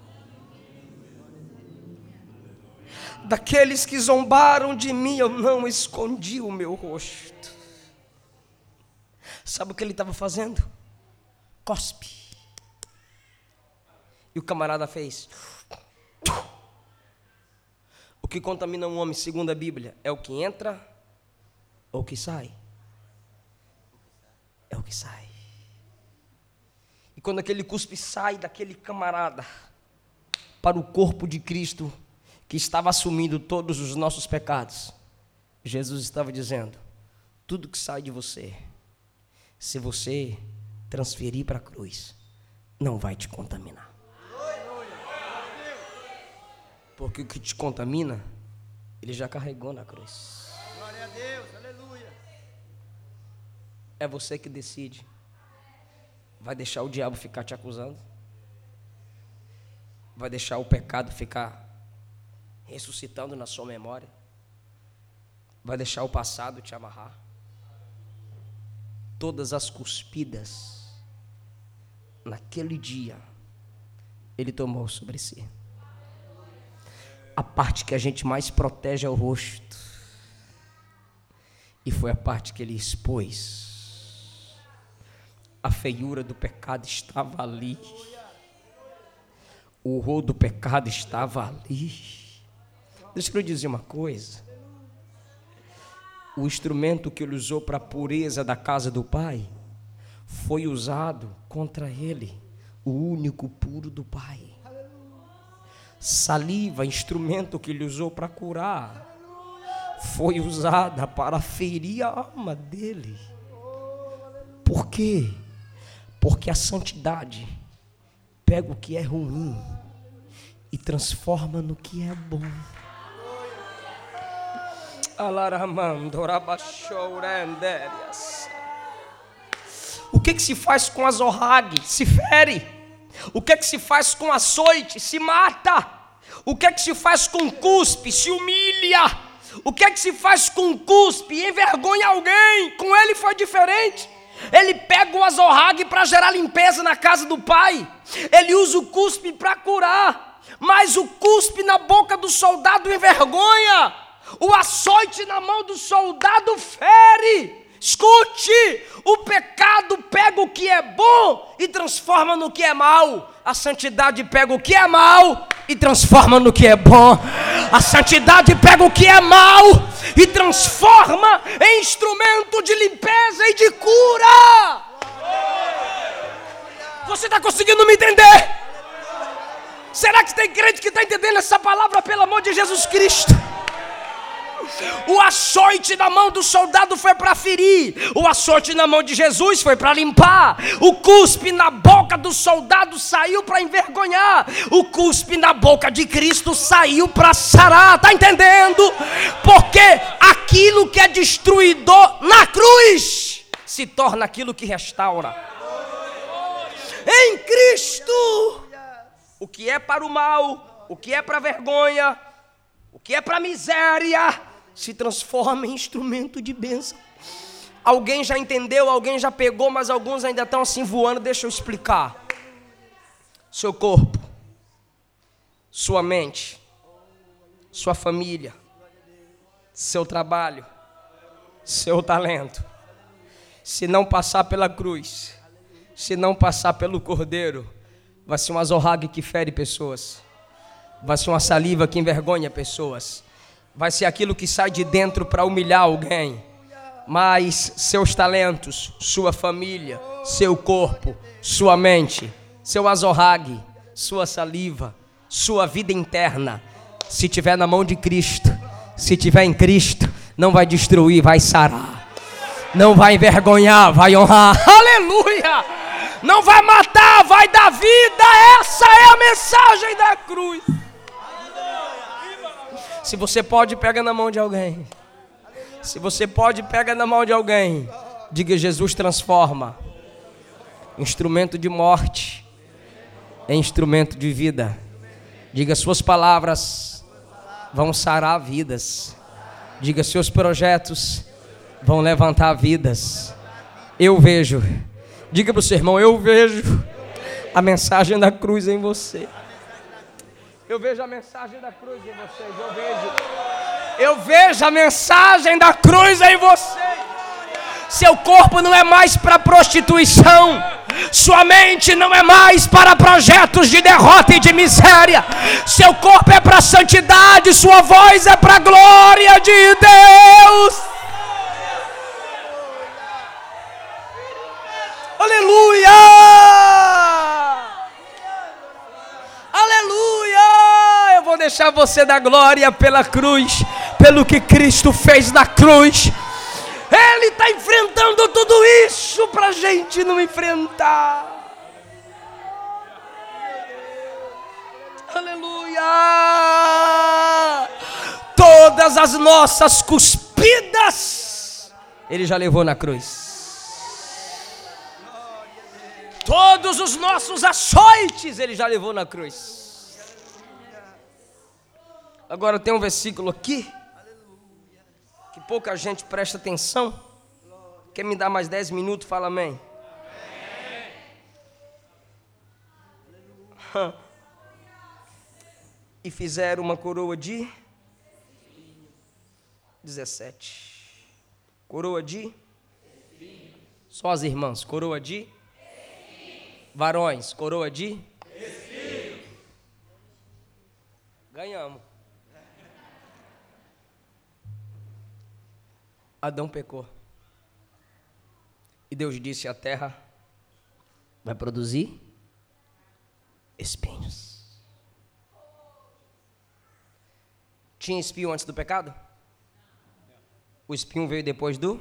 daqueles que zombaram de mim, eu não escondi o meu rosto. Sabe o que ele estava fazendo? Cospe. E o camarada fez. O que contamina um homem, segundo a Bíblia, é o que entra ou o que sai. É o que sai. E quando aquele cuspe sai daquele camarada para o corpo de Cristo, que estava assumindo todos os nossos pecados, Jesus estava dizendo: tudo que sai de você, se você transferir para a cruz, não vai te contaminar. Porque o que te contamina, ele já carregou na cruz. Glória a Deus, aleluia. É você que decide. Vai deixar o diabo ficar te acusando? Vai deixar o pecado ficar ressuscitando na sua memória? Vai deixar o passado te amarrar? Todas as cuspidas naquele dia ele tomou sobre si. A parte que a gente mais protege é o rosto. E foi a parte que ele expôs a feiura do pecado estava ali. O horror do pecado estava ali. Deixa eu lhe dizer uma coisa. O instrumento que ele usou para a pureza da casa do Pai foi usado contra ele, o único puro do Pai. Saliva, instrumento que ele usou para curar, foi usada para ferir a alma dele. Por quê? Porque a santidade pega o que é ruim e transforma no que é bom. O que, que se faz com a zorrague? Se fere. O que, que se faz com açoite? Se mata. O que, que se faz com cuspe? Se humilha. O que, que se faz com cuspe? Envergonha alguém. Com ele foi diferente. Ele pega o azorrague para gerar limpeza na casa do pai. Ele usa o cuspe para curar. Mas o cuspe na boca do soldado envergonha. O açoite na mão do soldado fere. Escute: o pecado pega o que é bom e transforma no que é mal. A santidade pega o que é mal e transforma no que é bom. A santidade pega o que é mal e transforma em instrumento de limpeza e de cura. Você está conseguindo me entender? Será que tem crente que está entendendo essa palavra pelo amor de Jesus Cristo? O açoite na mão do soldado foi para ferir, o açoite na mão de Jesus foi para limpar, o cuspe na boca do soldado saiu para envergonhar, o cuspe na boca de Cristo saiu para sarar, tá entendendo? Porque aquilo que é destruidor na cruz se torna aquilo que restaura. Em Cristo, o que é para o mal, o que é para vergonha, o que é para miséria, se transforma em instrumento de bênção. Alguém já entendeu, alguém já pegou, mas alguns ainda estão assim voando. Deixa eu explicar. Seu corpo, sua mente, sua família, seu trabalho, seu talento. Se não passar pela cruz, se não passar pelo cordeiro, vai ser uma zorrague que fere pessoas, vai ser uma saliva que envergonha pessoas vai ser aquilo que sai de dentro para humilhar alguém. Mas seus talentos, sua família, seu corpo, sua mente, seu azorrague, sua saliva, sua vida interna, se tiver na mão de Cristo, se tiver em Cristo, não vai destruir, vai sarar. Não vai envergonhar, vai honrar. Aleluia! Não vai matar, vai dar vida. Essa é a mensagem da cruz. Se você pode, pega na mão de alguém. Se você pode, pega na mão de alguém. Diga: Jesus transforma. Instrumento de morte é instrumento de vida. Diga: Suas palavras vão sarar vidas. Diga: Seus projetos vão levantar vidas. Eu vejo. Diga para o seu irmão: Eu vejo a mensagem da cruz em você. Eu vejo a mensagem da cruz em vocês. Eu vejo. Eu vejo a mensagem da cruz em vocês. Seu corpo não é mais para prostituição. Sua mente não é mais para projetos de derrota e de miséria. Seu corpo é para santidade. Sua voz é para a glória de Deus. Aleluia! Aleluia! Deixar você dar glória pela cruz, pelo que Cristo fez na cruz. Ele está enfrentando tudo isso para a gente não enfrentar. Aleluia! Todas as nossas cuspidas, Ele já levou na cruz. Todos os nossos açoites ele já levou na cruz. Agora tem um versículo aqui que pouca gente presta atenção. Quer me dar mais dez minutos? Fala amém. amém. E fizeram uma coroa de 17. Coroa de só as irmãs, coroa de varões, coroa de Ganhamos. Adão pecou. E Deus disse: a terra vai produzir espinhos. Tinha espinho antes do pecado? O espinho veio depois do?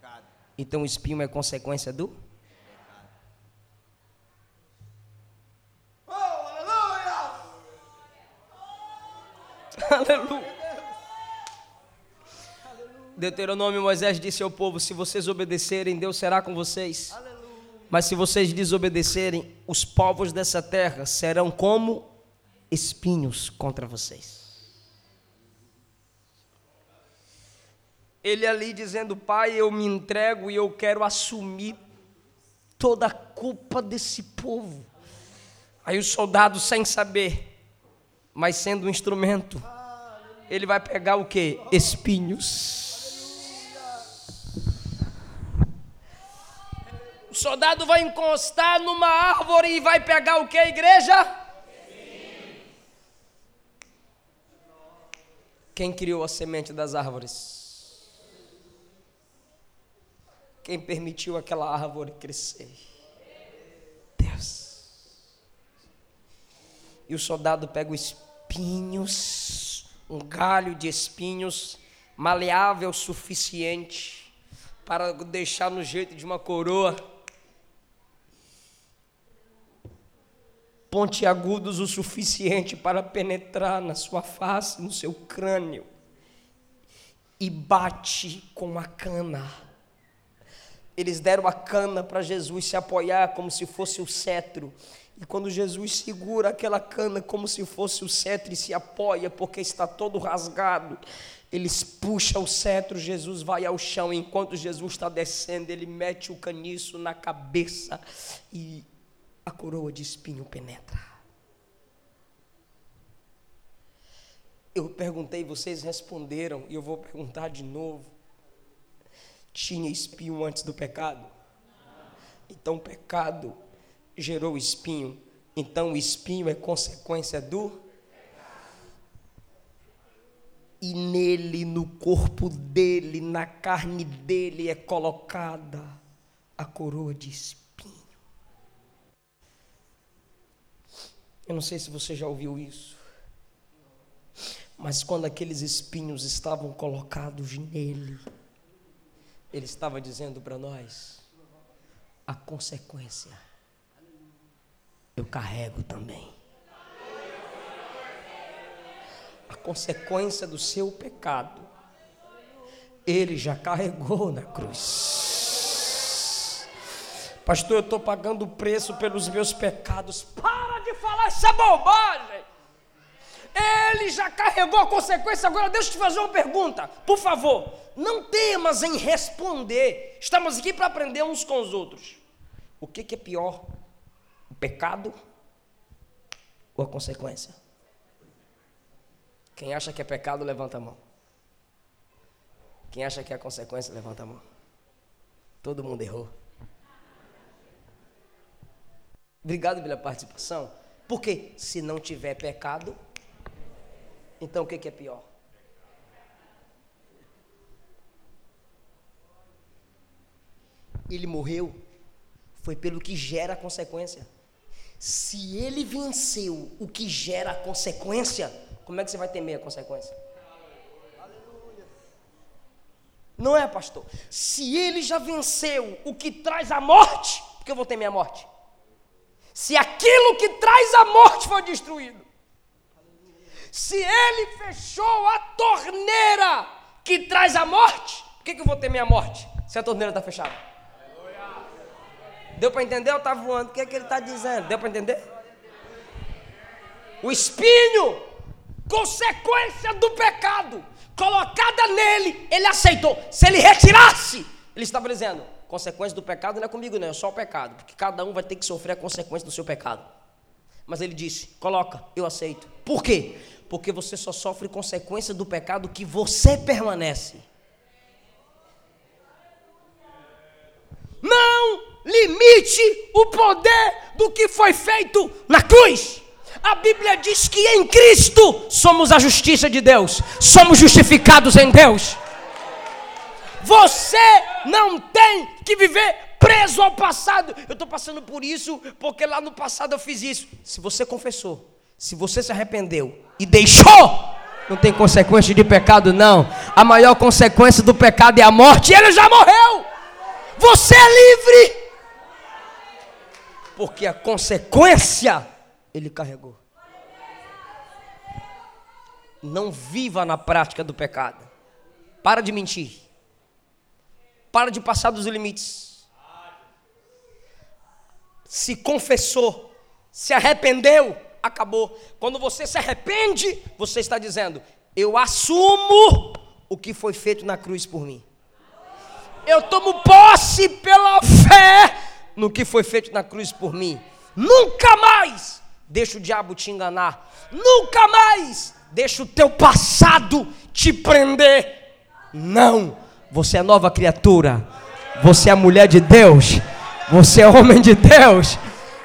Pecado. Então o espinho é consequência do? Pecado. Oh, aleluia! aleluia! Deuteronômio Moisés disse ao povo: Se vocês obedecerem, Deus será com vocês. Aleluia. Mas se vocês desobedecerem, os povos dessa terra serão como espinhos contra vocês. Ele ali dizendo: Pai, eu me entrego e eu quero assumir toda a culpa desse povo. Aí o soldado, sem saber, mas sendo um instrumento, ele vai pegar o que? Espinhos. O soldado vai encostar numa árvore e vai pegar o que, igreja? Quem criou a semente das árvores? Quem permitiu aquela árvore crescer? Deus. E o soldado pega os espinhos, um galho de espinhos, maleável o suficiente para deixar no jeito de uma coroa pontiagudos o suficiente para penetrar na sua face, no seu crânio, e bate com a cana. Eles deram a cana para Jesus se apoiar como se fosse o cetro. E quando Jesus segura aquela cana como se fosse o cetro e se apoia porque está todo rasgado, eles puxam o cetro, Jesus vai ao chão. Enquanto Jesus está descendo, ele mete o caniço na cabeça e a coroa de espinho penetra. Eu perguntei, vocês responderam, e eu vou perguntar de novo. Tinha espinho antes do pecado? Então o pecado gerou espinho. Então o espinho é consequência do e nele, no corpo dele, na carne dele é colocada a coroa de espinho. Eu não sei se você já ouviu isso. Mas quando aqueles espinhos estavam colocados nele, ele estava dizendo para nós: a consequência eu carrego também. A consequência do seu pecado, ele já carregou na cruz. Pastor, eu estou pagando o preço pelos meus pecados. De falar essa bobagem. Ele já carregou a consequência. Agora, deixa eu te fazer uma pergunta. Por favor, não temas em responder. Estamos aqui para aprender uns com os outros. O que, que é pior? O pecado ou a consequência? Quem acha que é pecado, levanta a mão. Quem acha que é a consequência, levanta a mão. Todo mundo errou. Obrigado pela participação. Porque se não tiver pecado, então o que, é pior? Ele morreu, foi pelo que gera a consequência. Se ele venceu o que gera a consequência, como é que você vai temer a consequência? Não é, pastor? Se ele já venceu o que traz a morte, por que eu vou temer a morte? Se aquilo que traz a morte foi destruído. Se ele fechou a torneira que traz a morte, por que, que eu vou ter minha morte? Se a torneira está fechada. Deu para entender ou está voando? O que, é que ele está dizendo? Deu para entender? O espinho, consequência do pecado, colocada nele, ele aceitou. Se ele retirasse, ele estava dizendo: consequência do pecado não é comigo, não, é só o pecado, porque cada um vai ter que sofrer a consequência do seu pecado. Mas ele disse: coloca, eu aceito. Por quê? Porque você só sofre consequência do pecado que você permanece. Não limite o poder do que foi feito na cruz. A Bíblia diz que em Cristo somos a justiça de Deus, somos justificados em Deus. Você não tem que viver preso ao passado. Eu estou passando por isso porque lá no passado eu fiz isso. Se você confessou, se você se arrependeu e deixou, não tem consequência de pecado, não. A maior consequência do pecado é a morte, e ele já morreu. Você é livre. Porque a consequência ele carregou. Não viva na prática do pecado. Para de mentir. Para de passar dos limites. Se confessou, se arrependeu, acabou. Quando você se arrepende, você está dizendo: Eu assumo o que foi feito na cruz por mim. Eu tomo posse pela fé no que foi feito na cruz por mim. Nunca mais deixa o diabo te enganar. Nunca mais deixa o teu passado te prender. Não. Você é nova criatura. Você é mulher de Deus. Você é homem de Deus.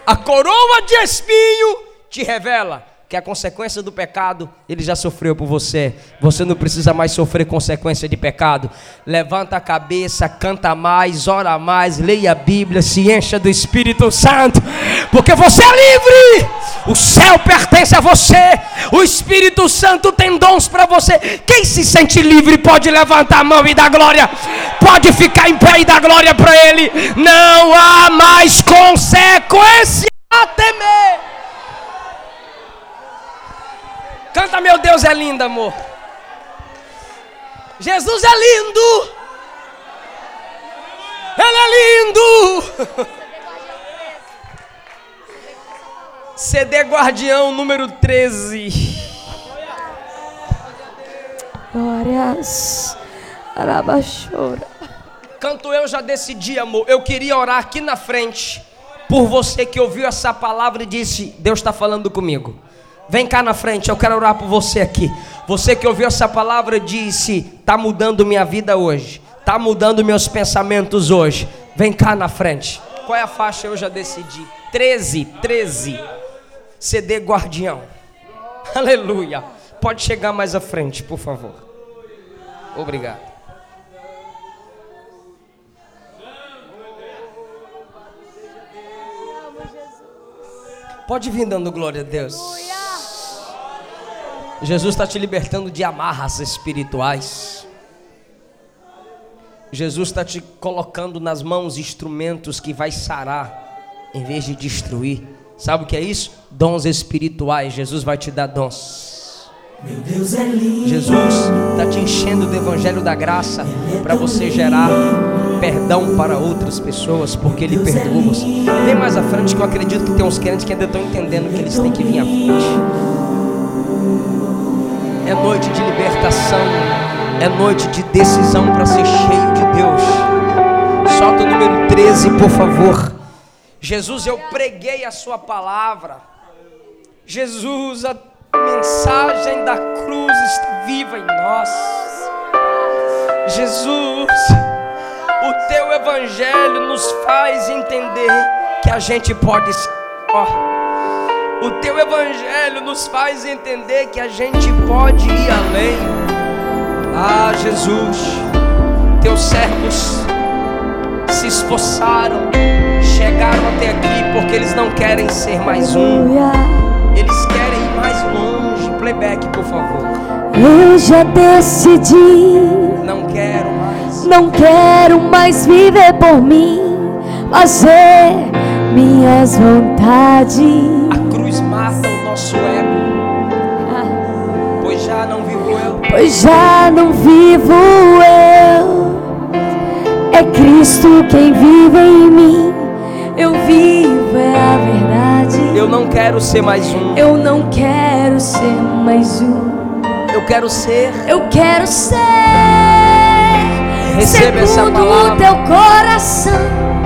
A coroa de espinho te revela que a consequência do pecado ele já sofreu por você. Você não precisa mais sofrer consequência de pecado. Levanta a cabeça, canta mais, ora mais, leia a Bíblia, se encha do Espírito Santo, porque você é livre. O céu pertence a você. O Espírito Santo tem dons para você. Quem se sente livre pode levantar a mão e dar glória. Pode ficar em pé e dar glória para ele. Não há mais consequência a temer. Canta, meu Deus é lindo, amor. Jesus é lindo. Ele é lindo. CD Guardião número 13. Glórias. Arabachora. Canto eu já decidi, amor. Eu queria orar aqui na frente por você que ouviu essa palavra e disse: Deus está falando comigo. Vem cá na frente, eu quero orar por você aqui. Você que ouviu essa palavra disse: está mudando minha vida hoje, está mudando meus pensamentos hoje. Vem cá na frente. Qual é a faixa? Eu já decidi. 13, 13. CD Guardião. Aleluia. Pode chegar mais à frente, por favor. Obrigado. Pode vir dando glória a Deus. Jesus está te libertando de amarras espirituais. Jesus está te colocando nas mãos instrumentos que vai sarar em vez de destruir. Sabe o que é isso? Dons espirituais. Jesus vai te dar dons. Jesus está te enchendo do evangelho da graça para você gerar perdão para outras pessoas, porque Ele perdoou você. Vem mais à frente que eu acredito que tem uns crentes que ainda estão entendendo que eles têm que vir à frente é noite de libertação, é noite de decisão para ser cheio de Deus. Solta o número 13, por favor. Jesus, eu preguei a Sua palavra. Jesus, a mensagem da cruz está viva em nós. Jesus, o Teu Evangelho nos faz entender que a gente pode ser. O teu evangelho nos faz entender que a gente pode ir além. Ah, Jesus, teus servos se esforçaram, chegaram até aqui porque eles não querem ser mais um. Eles querem ir mais longe. Playback, por favor. Eu já decidi. Não quero mais. Não quero mais viver por mim, fazer minhas vontades nosso ego. Pois já não vivo eu. Pois já não vivo eu. É Cristo quem vive em mim. Eu vivo é a verdade. Eu não quero ser mais um. Eu não quero ser mais um. Eu quero ser. Eu quero ser. Receba essa palavra. teu coração.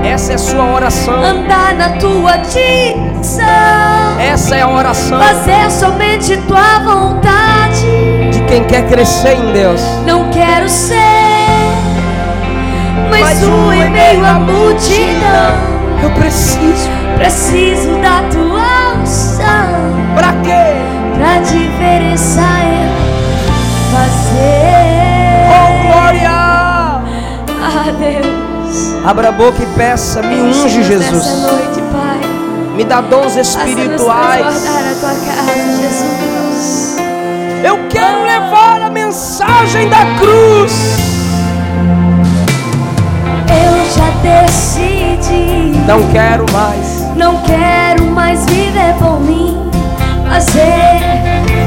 Essa é a sua oração. Andar na tua direção. Essa é a oração Fazer somente tua vontade. de quem quer crescer em Deus. Não quero ser mais um em meio à multidão. Eu preciso. Preciso da tua unção Pra quê? pra diferença eu fazer. Oh, glória! Ah, Deus. Abra a boca e peça, me unge, Jesus. Nessa noite. Me dá dons espirituais. transbordar a tua casa, Jesus. Eu quero levar a mensagem da cruz. Eu já decidi. Não quero mais. Não quero mais viver por mim, fazer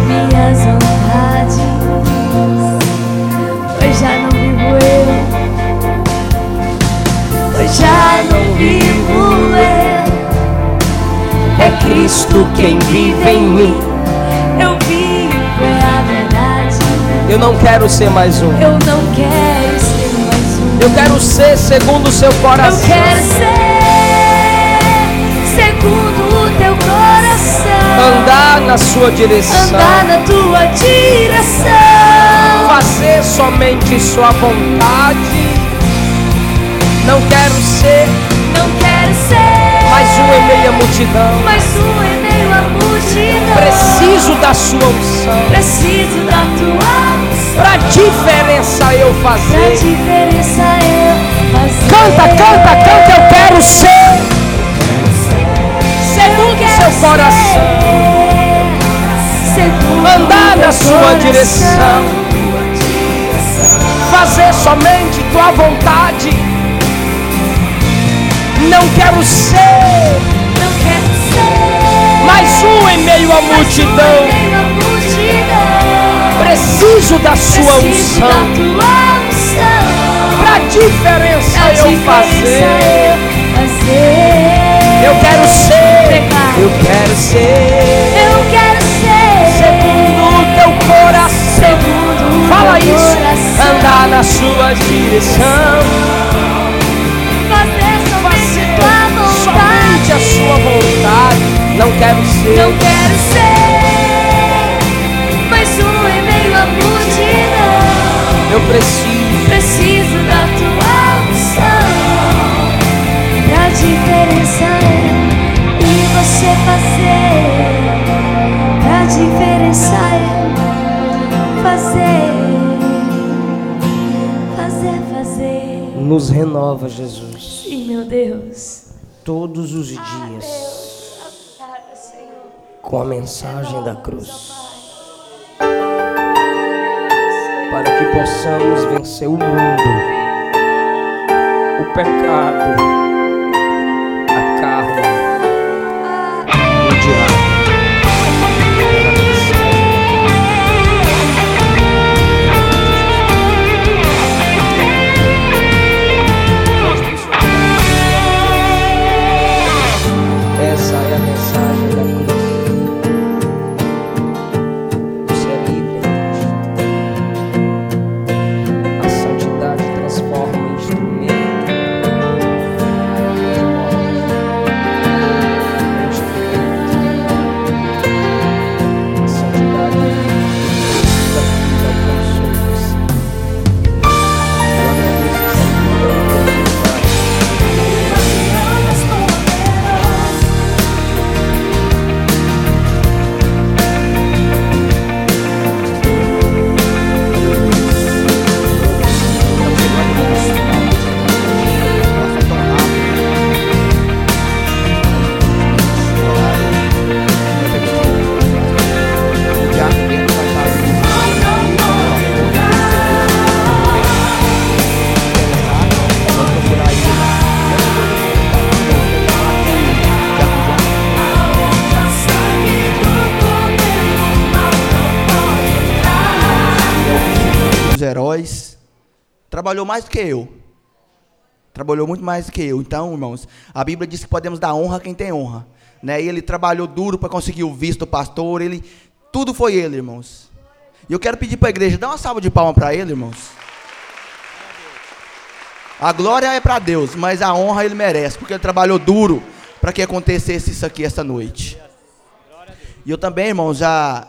minhas vontades. Pois já não vivo eu, pois já não vivo eu. É Cristo quem vive em mim. Eu vivo é a verdade. Eu não quero ser mais um. Eu não quero ser mais um. Eu quero ser segundo o seu Eu coração. quero ser segundo o teu coração. Andar na sua direção. andar na tua direção. Fazer somente sua vontade. Não quero ser um em meio à multidão. mais um em meio à multidão. Preciso da sua unção. Preciso da tua unção. Pra diferença eu Pra fazer. diferença eu fazer. Canta, canta, canta, eu quero ser. Segundo o seu coração. Andar na sua coração. direção. Fazer somente tua vontade. Não quero ser Não quero ser mais um em meio à um multidão. Preciso da sua Preciso unção. Pra diferença Pra eu diferença fazer. eu fazer. Eu quero ser. Eu quero ser. Eu quero ser Segundo o teu coração. segundo Fala teu isso. coração. Andar na sua direção. Somente a sua vontade. Não quero ser. Não quero ser mais um em meio à multidão. Eu preciso. Preciso da tua unção. Pra diferença eu e você fazer. Pra diferença eu fazer. Fazer, fazer. Nos renova, Jesus. Sim, meu Deus. Todos os dias. Cara, Senhor. Com a mensagem da cruz. Para que possamos vencer o mundo, o pecado, trabalhou mais do que eu. trabalhou muito mais do que eu. Então, irmãos, a Bíblia diz que podemos dar honra a quem tem honra. Né? E ele trabalhou duro para conseguir o visto do pastor, ele tudo foi ele, irmãos. E eu quero pedir para a igreja, dá uma salva de palmas para ele, irmãos. A glória é para Deus, mas a honra ele merece, porque ele trabalhou duro para que acontecesse isso aqui esta noite. E eu também, irmãos, já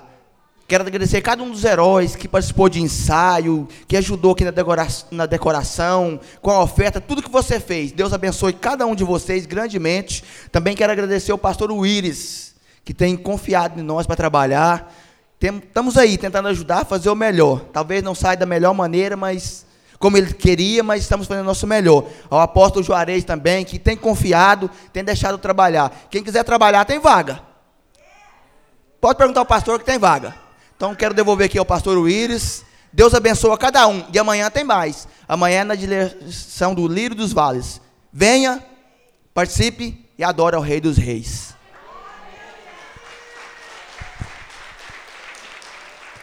quero agradecer a cada um dos heróis que participou de ensaio, que ajudou aqui na decoração, na decoração, com a oferta, tudo que você fez. Deus abençoe cada um de vocês grandemente. Também quero agradecer ao pastor Willis, que tem confiado em nós para trabalhar. Estamos aí tentando ajudar a fazer o melhor. Talvez não saia da melhor maneira, mas como ele queria, mas estamos fazendo o nosso melhor. Ao apóstolo Juarez também, que tem confiado, tem deixado trabalhar. Quem quiser trabalhar, tem vaga. Pode perguntar ao pastor que tem vaga. Então quero devolver aqui ao pastor Willis. Deus abençoa cada um. E amanhã tem mais. Amanhã é na direção do Lírio dos Vales. Venha, participe e adore ao Rei dos Reis.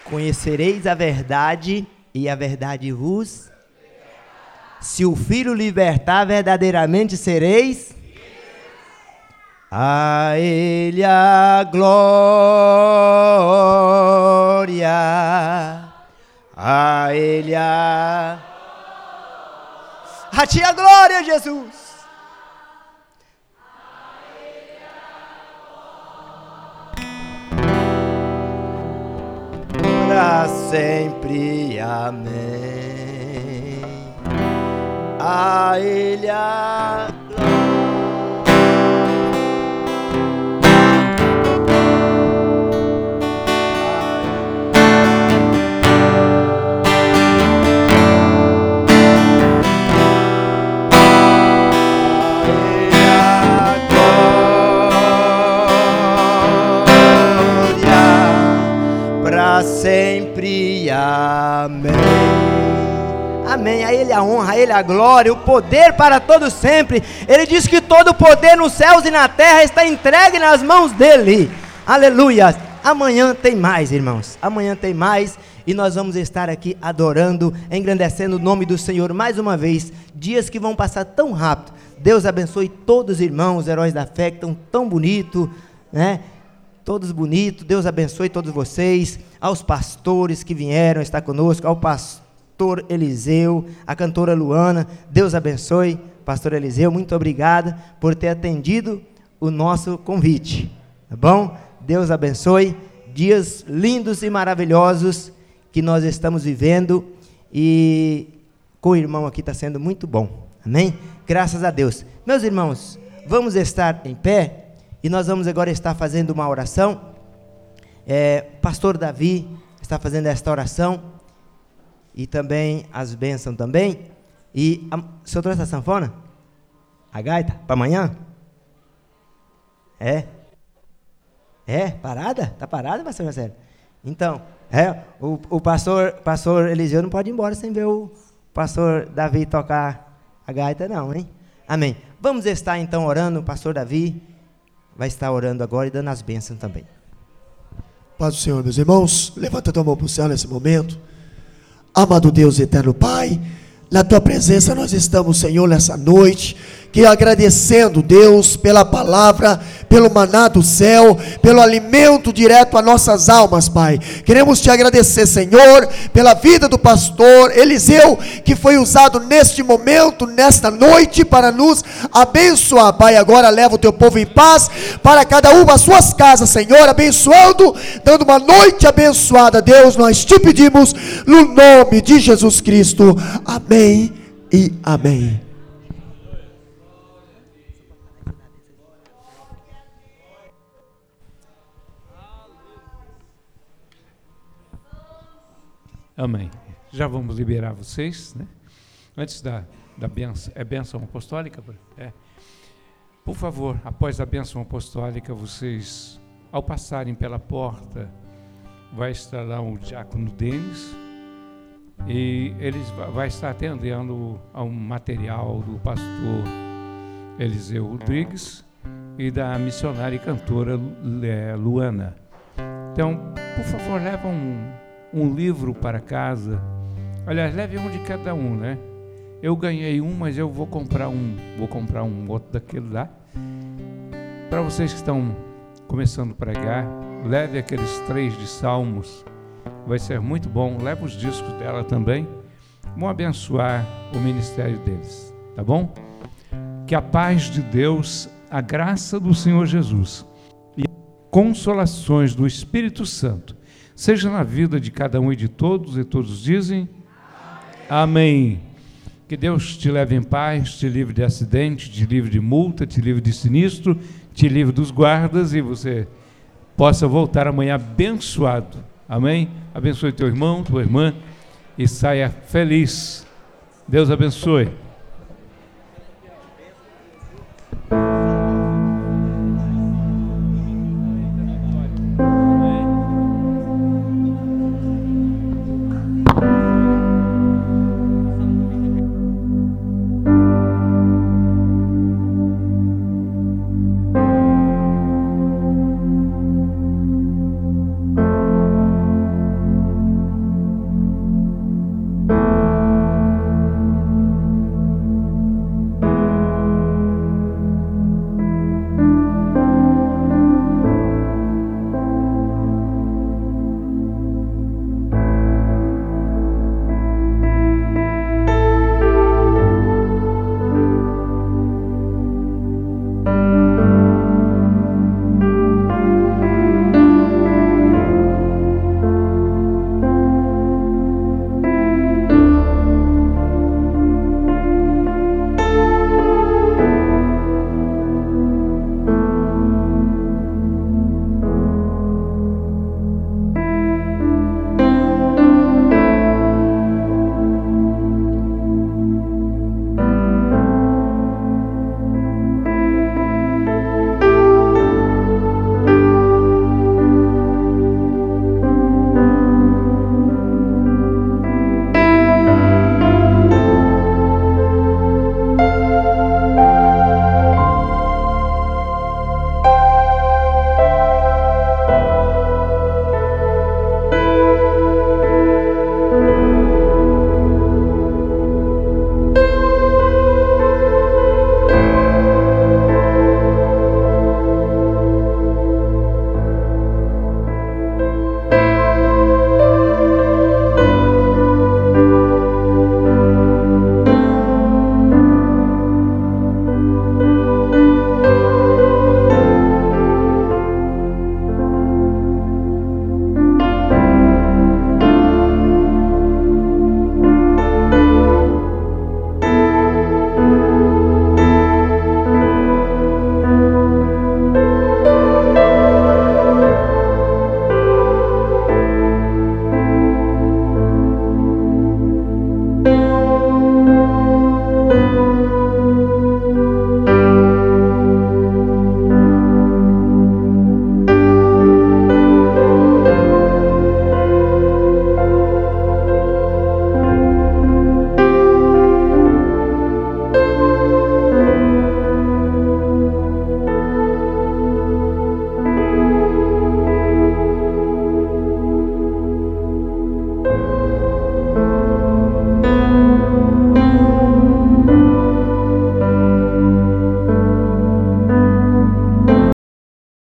Conhecereis a verdade e a verdade vos se o Filho libertar, verdadeiramente sereis. A Ele a glória, a Ele a. A Ti a glória, Jesus. Para sempre, amém a Ele a para Amém. Amém. A Ele a honra, a Ele a glória, o poder para todos sempre. Ele diz que todo o poder nos céus e na terra está entregue nas mãos dEle. Aleluia. Amanhã tem mais, irmãos. Amanhã tem mais. E nós vamos estar aqui adorando, engrandecendo o nome do Senhor mais uma vez. Dias que vão passar tão rápido. Deus abençoe todos os irmãos, heróis da fé, que estão tão bonitos, né? Todos bonitos. Deus abençoe todos vocês. Aos pastores que vieram estar conosco, ao pastor Eliseu, a cantora Luana. Deus abençoe, pastor Eliseu. Muito obrigado por ter atendido o nosso convite. Tá bom? Deus abençoe. Dias lindos e maravilhosos que nós estamos vivendo e com o irmão aqui está sendo muito bom. Amém? Graças a Deus. Meus irmãos, vamos estar em pé e nós vamos agora estar fazendo uma oração. É, pastor Davi está fazendo esta oração e também as bênçãos também. E a, o senhor trouxe a sanfona? A gaita? Para amanhã? É? É? Parada? Tá parada, pastor Marcelo? Então, é, o, o pastor, pastor Eliseu não pode ir embora sem ver o pastor Davi tocar a gaita, não, hein? Amém. Vamos estar então orando, pastor Davi vai estar orando agora e dando as bênçãos também. Paz do Senhor, meus irmãos. Levanta a tua mão para o céu nesse momento. Amado Deus eterno Pai, na tua presença nós estamos, Senhor, nessa noite que agradecendo, Deus, pela palavra, pelo maná do céu, pelo alimento direto a nossas almas, Pai. Queremos te agradecer, Senhor, pela vida do pastor Eliseu, que foi usado neste momento, nesta noite, para nos abençoar, Pai. Agora leva o teu povo em paz para cada uma as suas casas, Senhor, abençoando, dando uma noite abençoada, Deus. Nós te pedimos no nome de Jesus Cristo. Amém e amém. Amém. Já vamos liberar vocês, né? Antes da, da benção, é benção apostólica? É. Por favor, após a benção apostólica, vocês, ao passarem pela porta, vai estar lá o diácono Denis e ele vai estar atendendo a um material do pastor Eliseu Rodrigues e da missionária e cantora é, Luana. Então, por favor, leva um, um livro para casa. Aliás, leve um de cada um, né? Eu ganhei um, mas eu vou comprar um, vou comprar um outro daquele lá. Para vocês que estão começando a pregar, leve aqueles três de Salmos, vai ser muito bom. Leve os discos dela também, vão abençoar o ministério deles, tá bom? Que a paz de Deus, a graça do Senhor Jesus e consolações do Espírito Santo seja na vida de cada um e de todos, e todos dizem Amém. Que Deus te leve em paz, te livre de acidente, te livre de multa, te livre de sinistro, te livre dos guardas e você possa voltar amanhã abençoado. Amém? Abençoe teu irmão, tua irmã e saia feliz. Deus abençoe.